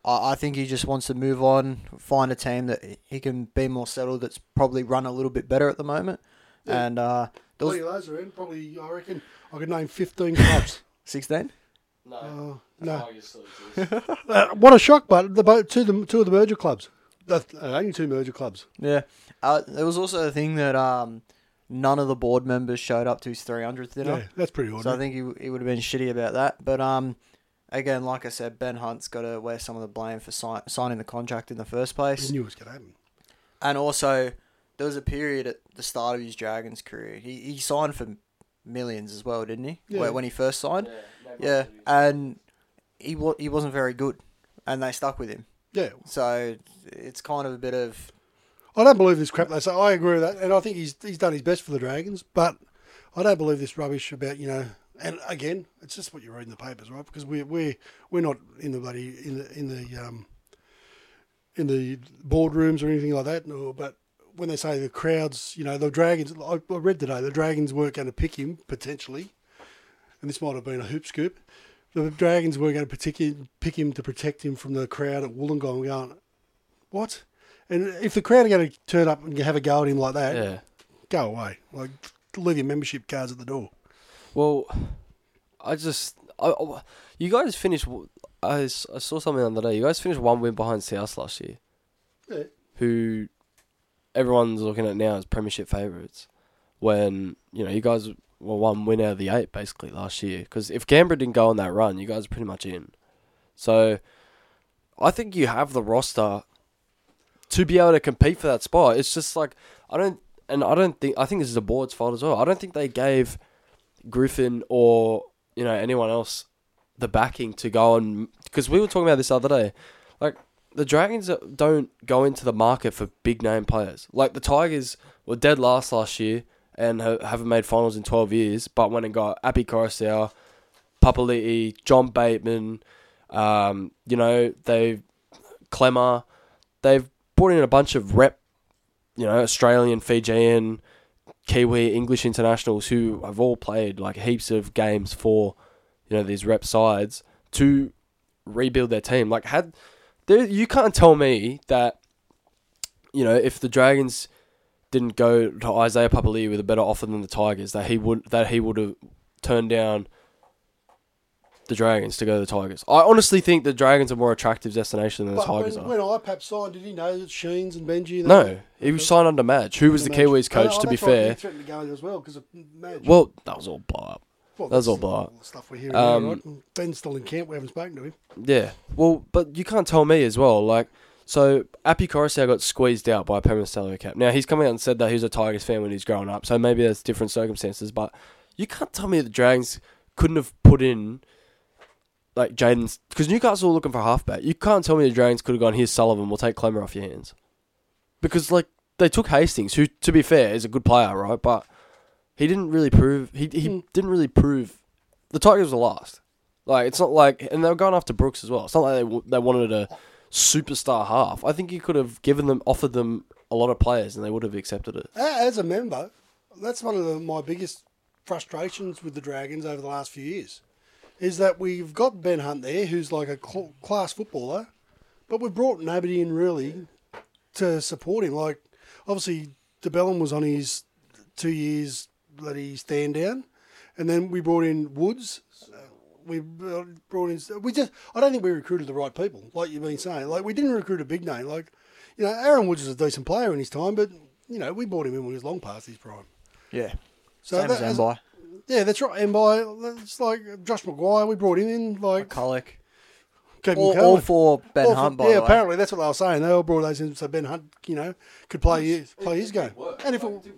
I, I think he just wants to move on, find a team that he can be more settled. That's probably run a little bit better at the moment. Yeah. And uh, there was Plenty those are in. Probably, I reckon, I could name 15 clubs. sixteen. No. Uh, no. Uh, what a shock, but the both two, of the, two of the merger clubs. The, uh, only two merger clubs. Yeah. Uh, there was also the thing that um, none of the board members showed up to his 300th dinner. Yeah, that's pretty odd. So I think he, he would have been shitty about that. But um, again, like I said, Ben Hunt's got to wear some of the blame for si- signing the contract in the first I place. knew it was going to happen. And also, there was a period at the start of his Dragons career. He, he signed for millions as well, didn't he? Yeah. Where- When he first signed. Yeah. And he, wa- he wasn't very good. And they stuck with him. Yeah, So it's kind of a bit of. I don't believe this crap they say. I agree with that, and I think he's he's done his best for the Dragons. But I don't believe this rubbish about you know. And again, it's just what you read in the papers, right? Because we're we're we're not in the bloody in the in the um in the boardrooms or anything like that. No, but when they say the crowds, you know, the Dragons. I, I read today the Dragons weren't going to pick him potentially, and this might have been a hoop scoop. The Dragons weren't going to pick him, pick him to protect him from the crowd at Wollongong. Going, what? And if the crowd are going to turn up and have a go at him like that, Yeah. go away. Like, leave your membership cards at the door. Well, I just, I, I- you guys finished. I saw something the other day. You guys finished one win behind South last year, Yeah. who everyone's looking at now as premiership favourites. When you know you guys were one win out of the eight basically last year. Because if Canberra didn't go on that run, you guys are pretty much in. So, I think you have the roster to be able to compete for that spot. It's just like I don't, and I don't think I think this is the board's fault as well. I don't think they gave Griffin or you know anyone else the backing to go on because we were talking about this the other day. The Dragons don't go into the market for big name players. Like the Tigers were dead last last year and haven't made finals in twelve years, but went and got Api Koroisau, Papali'i, John Bateman. Um, you know they've Klemmer. They've brought in a bunch of rep, you know, Australian, Fijian, Kiwi, English internationals who have all played like heaps of games for, you know, these rep sides to rebuild their team. Like had there, you can't tell me that, you know, if the Dragons didn't go to Isaiah Papali'i with a better offer than the Tigers, that he would that he would have turned down the Dragons to go to the Tigers. I honestly think the Dragons are more attractive destination than the But Tigers when, are. when IPAP signed, did he know that Sheens and Benji? And No, he was signed under Madge, who was the Madge- Kiwis coach. Oh, to be fair, threatened to go as well because of Madge. well, that was all blow up. Well, that's all that's up. Stuff we're hearing Um, right? Ben's still in camp. We haven't spoken to him. Yeah, well, but you can't tell me as well. Like, so Api Koroisau got squeezed out by a permanent salary cap. Now he's come out and said that he was a Tigers fan when he's growing up, so maybe that's different circumstances. But you can't tell me the Dragons couldn't have put in like Jaden's because Newcastle were looking for a halfback. You can't tell me the Dragons could have gone here's Sullivan. We'll take Klemmer off your hands because like they took Hastings, who to be fair is a good player, right? But he didn't really prove he he Hmm. didn't really prove the Tigers were last. Like it's not like, and they were going after Brooks as well. It's not like they they wanted a superstar half. I think you could have given them, offered them a lot of players, and they would have accepted it. As a member, that's one of the, my biggest frustrations with the Dragons over the last few years. Is that we've got Ben Hunt there, who's like a cl- class footballer, but we've brought nobody in really to support him. Like, obviously, de Belin was on his two years bloody stand down, and then we brought in Woods. Uh, We brought in. We just. I don't think we recruited the right people, like you've been saying. Like we didn't recruit a big name. Like, you know, Aaron Woods was a decent player in his time, but you know, we bought him in when he was long past his prime. Yeah. So Same as Mbye. yeah, that's right. And by it's like Josh McGuire, we brought him in like McCullough. Kevin All, all for Ben All for- Hunt, by yeah, the way. apparently that's what they were saying. They all brought those in so Ben Hunt, you know, could play his, play his game. And if it,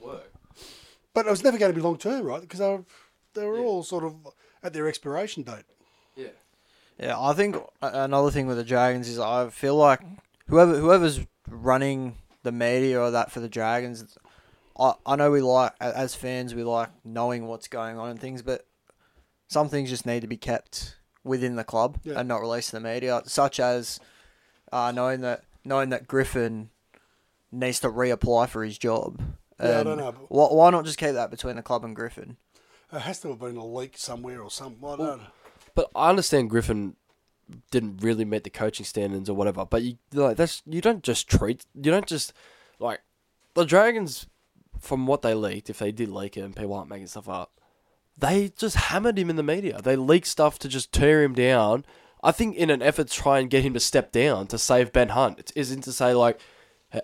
but it was never going to be long term, right? Because they were, they were all sort of at their expiration date. Yeah. Yeah, I think another thing with the Dragons is I feel like whoever whoever's running the media or that for the Dragons, I I know we like as fans we like knowing what's going on and things, but some things just need to be kept within the club Yeah. and not released to the media, such as uh, knowing that knowing that Griffin needs to reapply for his job. Yeah, I um, don't know, but- Why, why not just keep that between the club and Griffin? It has to have been a leak somewhere or something. I don't know. But I understand Griffin didn't really meet the coaching standards or whatever. But you like that's you don't just treat you don't just like the Dragons from what they leaked. If they did leak it and people aren't making stuff up, they just hammered him in the media. They leaked stuff to just tear him down. I think in an effort to try and get him to step down to save Ben Hunt. It isn't to say like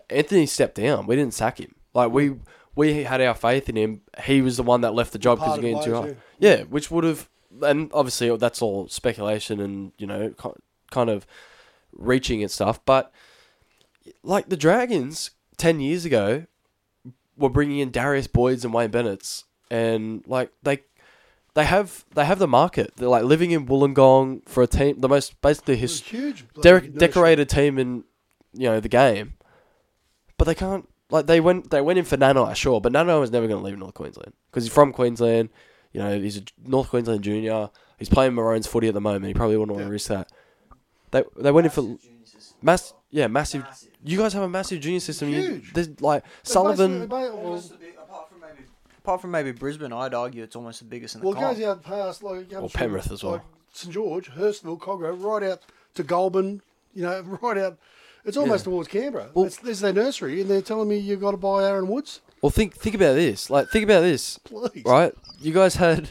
Anthony stepped down. We didn't sack him. Like we we had our faith in him. He was the one that left the job because he getting too hard. Yeah, which would have, and obviously that's all speculation and you know ki- kind of reaching and stuff. But like the Dragons ten years ago were bringing in Darius Boyd's and Wayne Bennett's, and like they they have they have the market. They're like living in Wollongong for a team, the most basically his huge. nursery. decorated team in you know the game, but they can't. Like they went, they went in for Nano, sure, but Nano was never going to leave North Queensland because he's from Queensland. You know, he's a North Queensland junior. He's playing Maroons footy at the moment. He probably wouldn't want to Yeah. risk that. They they went in for mass, yeah, massive. You guys have a massive junior system. You, Huge. there's like They're Sullivan. basically- well, Almost the big, apart from maybe apart from maybe Brisbane, I'd argue it's almost the biggest in the Well, it comp. goes out past like it comes Or from, Penrith as well. like St George, Hurstville, Kogarah, right out to Goulburn. You know, right out. It's almost towards Canberra. Well- it's, there's their nursery, and they're telling me you've got to buy Aaron Woods. Well, think think about this. Like think about this. Please, right? You guys had,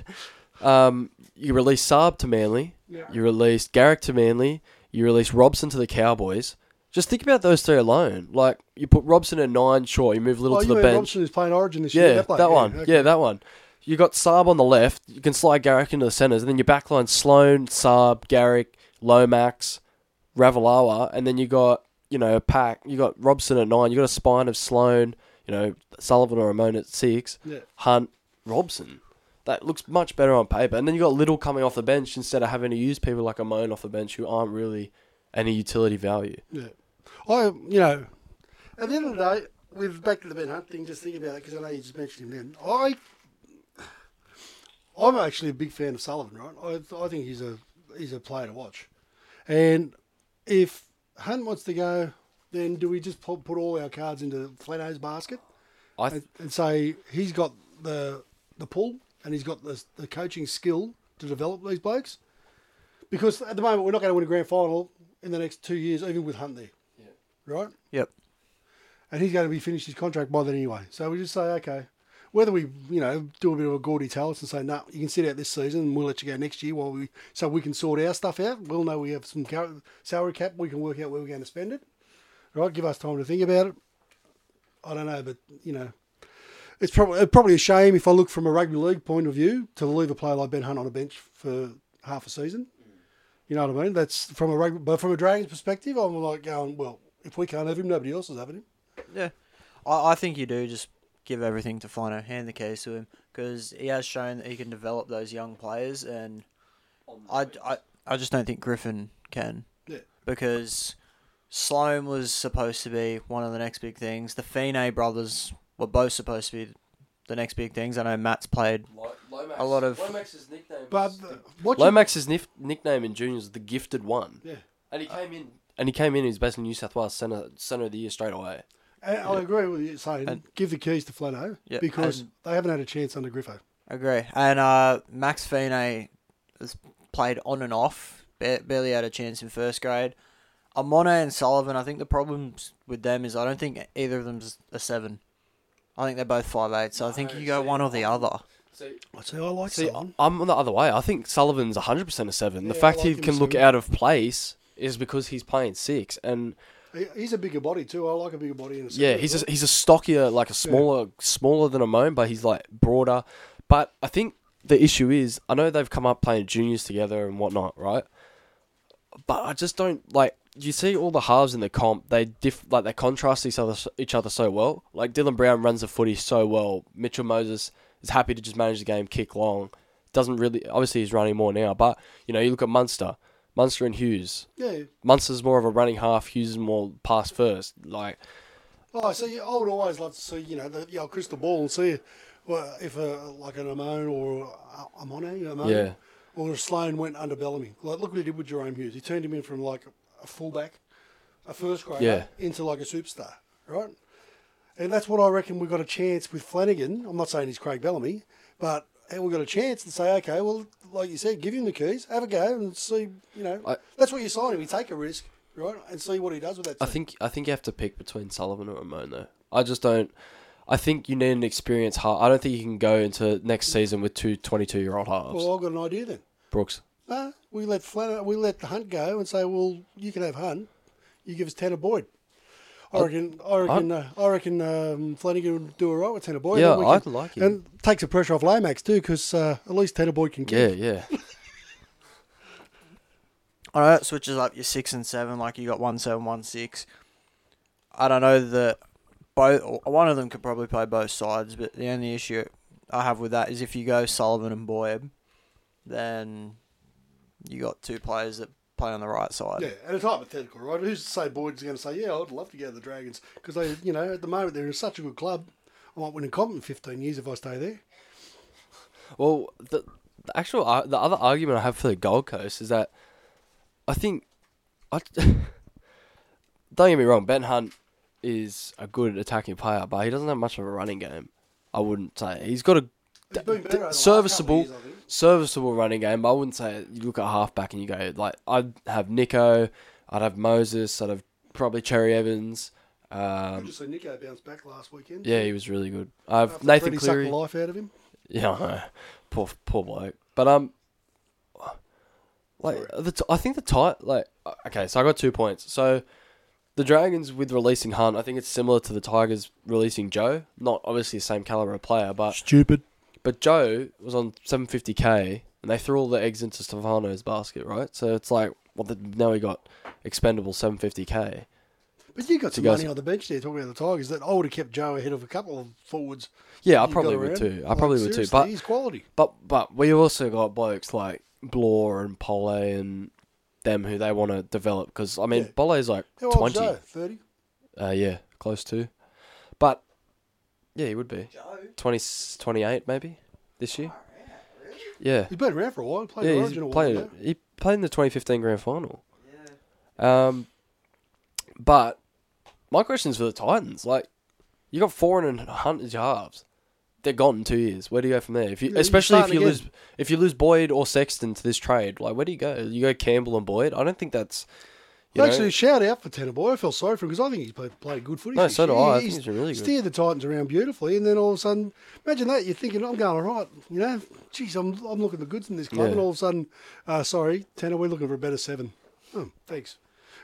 um, you released Saab to Manly, Yeah. you released Garrick to Manly, you released Robson to the Cowboys. Just think about those three alone. Like you put Robson at nine, sure, you move a Liddle Oh, to the bench. Robson is playing Origin this year? yeah, that one. okay. Yeah, that one. You got Saab on the left. You can slide Garrick into the centres, and then your backline Sloan, Saab, Garrick, Lomax, Ravalawa, and then you got you know a pack. You got Robson at nine. You got a spine of Sloan. You know Sullivan or Ramon at six. Yeah. Hunt, Robson. That looks much better on paper. And then you got Liddle coming off the bench instead of having to use people like Amone off the bench who aren't really any utility value. Yeah. I, you know, at the end of the day, with back to the Ben Hunt thing, just think about it because I know you just mentioned him then. I, I'm actually a big fan of Sullivan, right? I, I think he's a he's a player to watch, and if Hunt wants to go, then do we just put, put all our cards into Flano's basket I th- and, and say he's got the the pull and he's got the the coaching skill to develop these blokes? Because at the moment we're not going to win a grand final in the next two years, even with Hunt there, right? Yep. and he's going to be finished his contract by then anyway. So we just say, okay, whether we, you know, do a bit of a gaudy talents and say, no, you can sit out this season and we'll let you go next year while we, so we can sort our stuff out. We'll know we have some salary cap. We can work out where we're going to spend it. Right? Give us time to think about it. I don't know, but you know, it's probably probably a shame if I look from a rugby league point of view to leave a player like Ben Hunt on a bench for half a season. You know what I mean? That's from a rugby, but from a Dragons perspective, I'm like going, well, if we can't have him, nobody else is having him. Yeah, I, I think you do just give everything to Fino, hand the keys to him because he has shown that he can develop those young players, and I, I, I just don't think Griffin can Yeah. because Sloan was supposed to be one of the next big things. The Fine brothers were both supposed to be the next big things. I know Matt's played Lomax, A lot of- Lomax's nickname. But uh, what you- Lomax's nif- nickname in juniors is the gifted one, yeah, and he came in. And he came in. He's basically New South Wales centre centre of the year straight away. I, I agree with you saying And- give the keys to Flano Yeah, because and- they haven't had a chance under Griffo. Agree. And uh, Max Feagai has played on and off. Ba- barely had a chance in first grade. Amone and Sullivan, I think the problems with them is I don't think either of them's a seven. I think they're both five eight. So I think you go one or the other. I say I like See, Sullivan. I'm on the other way. I think Sullivan's 100% a seven. the Yeah, fact I he him can look too. out of place is because he's playing six, and He- He's a bigger body too. I like a bigger body in a yeah, he's a, he's a stockier, like a smaller, smaller than a Moan, but he's like broader. But I think the issue is, I know they've come up playing juniors together and whatnot, right? But I just don't like. You see all the halves in the comp. They diff like they contrast each other each other so well. Like Dylan Brown runs the footy so well. Mitchell Moses is happy to just manage the game, kick long. Doesn't really. Obviously, he's running more now. But you know, you look at Munster, Munster and Hughes. Yeah. Munster's more of a running half. Hughes is more pass first. Like Oh, so you, I would always love to see you know the, crystal ball and see well, if a like an Amone or a Amone, Amon, Yeah. or a Sloan went under Bellamy. Like look what he did with Jahrome Hughes. He turned him in from like a fullback, a first grader, Yeah. into like a superstar, right? And that's what I reckon we've got a chance with Flanagan. I'm not saying he's Craig Bellamy, but we've got a chance to say, okay, well, like you said, give him the keys, have a go, and see. You know, I- that's what you sign him. You take a risk, right, and see what he does with that. I team. think I think you have to pick between Sullivan or Ramon though. I just don't. I think you need an experienced half. I don't think you can go into next season with two 22 year old halves. Well, I've got an idea then. Brooks. No, we let Flan- we let Hunt go and say, well, you can have Hunt. You give us Tanah Boyd. I reckon. I reckon. Uh, I reckon um, Flanagan would do all right with Tanah Boyd. Yeah, I'd can- like him. And takes the pressure off Lomax too, because uh, at least Tanah Boyd can Yeah, kick. yeah. I know it switches up your six and seven, like you got one seven, one six. I don't know that both one of them could probably play both sides, but the only issue I have with that is if you go Sullivan and Boyd, then you got two players that play on the right side. Yeah, and it's hypothetical, right? Who's to say Boyd's going to say, yeah, I'd love to go to the Dragons because they, you know, at the moment they're in such a good club. I might win a comp in 15 years if I stay there. Well, the, the actual ar- the other argument I have for the Gold Coast is that I think I don't get me wrong. Ben Hunt is a good attacking player, but he doesn't have much of a running game. I wouldn't say he's got a He's been better over serviceable, couple years, I think. Serviceable running game. But I wouldn't say you look at halfback and you go like I'd have Nicho, I'd have Moses, I'd have probably Cherry Evans. I Um, just saw Nicho bounce back last weekend. yeah, he was really good. I have After Nathan Freddie sucked Cleary. the life out of him. Yeah, I know. poor poor bloke. But um, like the t- I think the tight like okay, so I got two points. So the Dragons with releasing Hunt, I think it's similar to the Tigers releasing Joe. Not obviously the same caliber of player, but Stupid. But Joe was on 750k, and they threw all the eggs into Stefano's basket, right? So it's like, well, the, now we got expendable 750k. But you got some money on the bench there talking about the Tigers that I would have kept Joe ahead of a couple of forwards. Yeah, I probably would around. too. I Like, probably would too. But he's quality. But but we also got blokes like Blore and Pole and them who they want to develop because I mean Yeah. Bole's like How twenty. Joe? 30? Uh, yeah, close to. But yeah, he would be 20, 28 maybe this year. Yeah, He's been around for a while. Played yeah, in he's Origin a while played. He played in the twenty fifteen grand final. Yeah. Um, but my question is for the Titans. Like, you got four and a hundred halves. They're gone in two years. Where do you go from there? If you, Yeah, especially if you again. lose, if you lose Boyd or Sexton to this trade, like where do you go? You go Campbell and Boyd. I don't think that's. You know, Actually, shout out for Tanah Boy. I feel sorry for him because I think he's played, played good footy. No, so do. I. I He's think he's really good. Steered the Titans around beautifully, and then all of a sudden, imagine that you're thinking, I'm going all right. You know, geez, I'm, I'm looking the goods in this club, Yeah. and all of a sudden, uh, sorry, Tanah, we're looking for a better seven. Oh, thanks.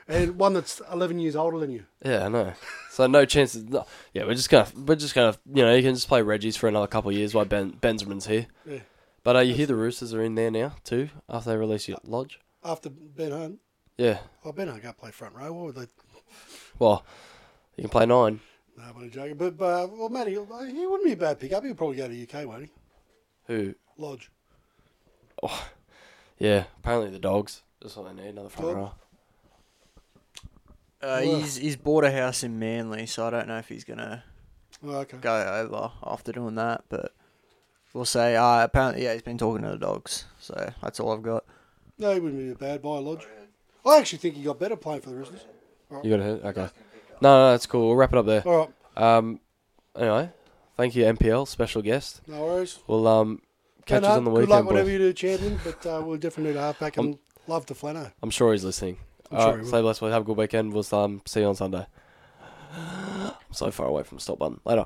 And one that's 11 years older than you. Yeah, I know. So no chances. No, yeah, we're just gonna we're just gonna you know you can just play Reggie's for another couple of years while Ben Benjamin's here. Yeah. But uh, you hear the Roosters are in there now too after they release your lodge. After Ben Hunt, Yeah. oh, Ben Hunt can't play front row. Why would they? Well, you can play nine. No, I'm only joking. But, uh, well, Matty, he wouldn't be a bad pickup. He'll probably go to UK, won't he? Who? Lodge. Oh, Yeah. Apparently the dogs. That's what they need. Another front Dog. row. Uh, Well- he's he's bought a house in Manly, so I don't know if he's gonna Oh, okay. go over after doing that. But we'll say. Uh, apparently, yeah, he's been talking to the dogs. So that's all I've got. No, he wouldn't be a bad buy, Lodge. I actually think he got better playing for the Roosters. You got a hit. Okay. No, no, that's cool. We'll wrap it up there. All right, Um. Anyway, thank you MPL special guest. no worries. We'll um catch us on the Good weekend. luck, boys. whatever you do, champion. But uh, we'll definitely need a halfback and love to Flano. I'm sure he's listening. I'm All sure right, stay blessed. Have a good weekend. We'll um, see you on Sunday. I'm so far away from the stop button. Later.